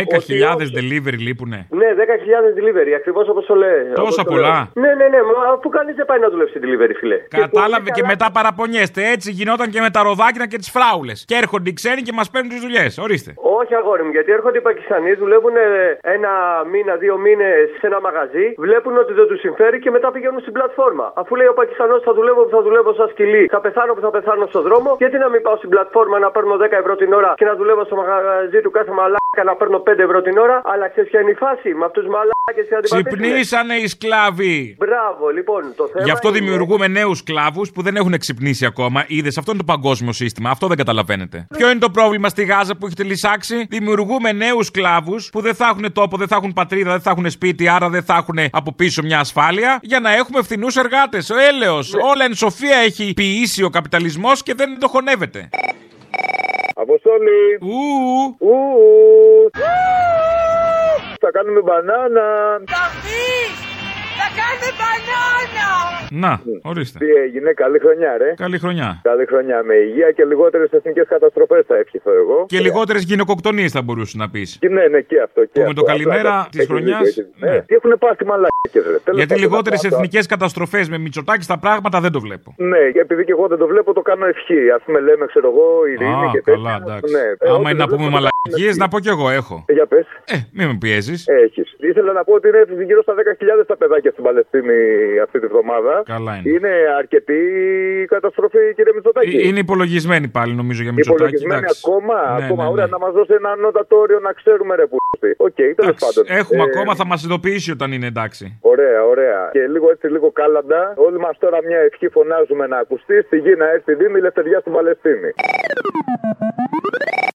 delivery λείπουνε; Ναι, 10.000 delivery, ακριβώς όπως το λέει. Τόσα όπως το πολλά; λέω. Ναι, ναι, ναι, μα αφού κανείς δεν πάει να δουλέψει delivery, φιλέ. Κατάλαβε και μετά παραπονιέστε. Έτσι γινόταν και με τα ροδάκινα και τις φράουλες. Και έρχονται οι ξένοι και μας παίρνουν τις δουλειές. Ορίστε. Όχι, αγόρι μου, γιατί έρχονται οι Πακιστανοί, δουλεύουν ε, ένα μήνα, δύο μήνες σε ένα μαγαζί, βλέπουν ότι δεν τους συμφέρει και μετά πηγαίνουν στην πλατφόρμα. Αφού λέει ο Πακιστανός θα δουλεύω που θα δουλεύω σαν σκυλί, θα πεθάνω που θα πεθάνω στον δρόμο, γιατί να μην πάω στην πλατφόρμα να παίρνω 10 ευρώ την ώρα και να δουλεύω στο μαγαζί του κάθε μαλάκα να παίρνω 5 ευρώ την ώρα, αλλά ξέρεις ποια είναι η φάση; Με αυτούς του μαλάκες και αντιπατήσει. Ξυπνήσανε οι σκλάβοι. Μπράβο, λοιπόν, το θέμα. Γι' αυτό είναι- δημιουργούμε νέους σκλάβους που δεν έχουν ξυπνήσει ακόμα. Είδες, αυτό είναι το παγκόσμιο σύστημα. Αυτό δεν καταλαβαίνετε. Ποιο είναι το πρόβλημα στη Γάζα που έχετε λησάξει. Δημιουργούμε νέους σκλάβους που δεν θα έχουν τόπο, δεν θα έχουν πατρίδα, δεν θα έχουν σπίτι, άρα δεν θα έχουν από πίσω μια ασφάλεια για να έχουμε φθηνούς εργάτες. Ο έλεος. Όλα εν σοφία έχει ποιήσει ο καπιταλισμός και δεν το χωνεύεται. Αποστόλη. Ου. Ου. Θα κάνουμε μπανάνα. Θα κάνουμε μπανάνα! Να, ορίστε. Τι έγινε, καλή χρονιά, ρε. Καλή χρονιά. Καλή χρονιά με υγεία και λιγότερες εθνικές καταστροφές θα ευχηθώ εγώ. Και λιγότερες γυναικοκτονίες θα μπορούσες να πεις. Και ναι, ναι, και αυτό. Και Που με αυτό. το καλημέρα Απλά, της έχεις χρονιάς, δίκιο, έχεις- ναι. Ναι. Τι έχουν πάθει μαλάκε, ρε. Τέλος Γιατί πάντων, λιγότερες αυτό- εθνικές καταστροφές με Μητσοτάκη στα πράγματα δεν το βλέπω. Ναι, και επειδή και εγώ δεν το βλέπω, το κάνω ευχή. Α πούμε, λέμε, ξέρω εγώ, ειρήνη Α, και τέτοια. καλά, εντάξει. Ναι. Ε, Άμα ό,τι είναι να δεν πούμε βλέπω, το κάνω μαλακίες, ευχή. να πω κι εγώ έχω. Ε, Για πες. Ε, μην με πιέζεις. Έχεις. Ήθελα να πω ότι είναι γύρω στα 10.000 τα παιδάκια στην Παλαιστίνη αυτή τη βδομάδα. Καλά είναι. Είναι αρκετή καταστροφή, κύριε Μητσοτάκη. Ε, Είναι υπολογισμένη πάλι νομίζω για Μητσοτάκη. Υπολογισμένη εντάξει. ακόμα. Ναι, ακόμα. ναι, Ωραία, ναι. να μας δώσει ένα ανώτατο όριο να ξέρουμε, ρε που. Οκ, τέλος πάντων. Έχουμε Ε, ακόμα, θα μας ειδοποιήσει όταν είναι εντάξει. Ωραία, ωραία. Και λίγο έτσι, λίγο κάλαντα. Όλοι μας τώρα μια ευχή φωνάζουμε να ακουστεί. Στη γη να έρθει η Δήμη, η ελευθεριά στην Παλαιστίνη.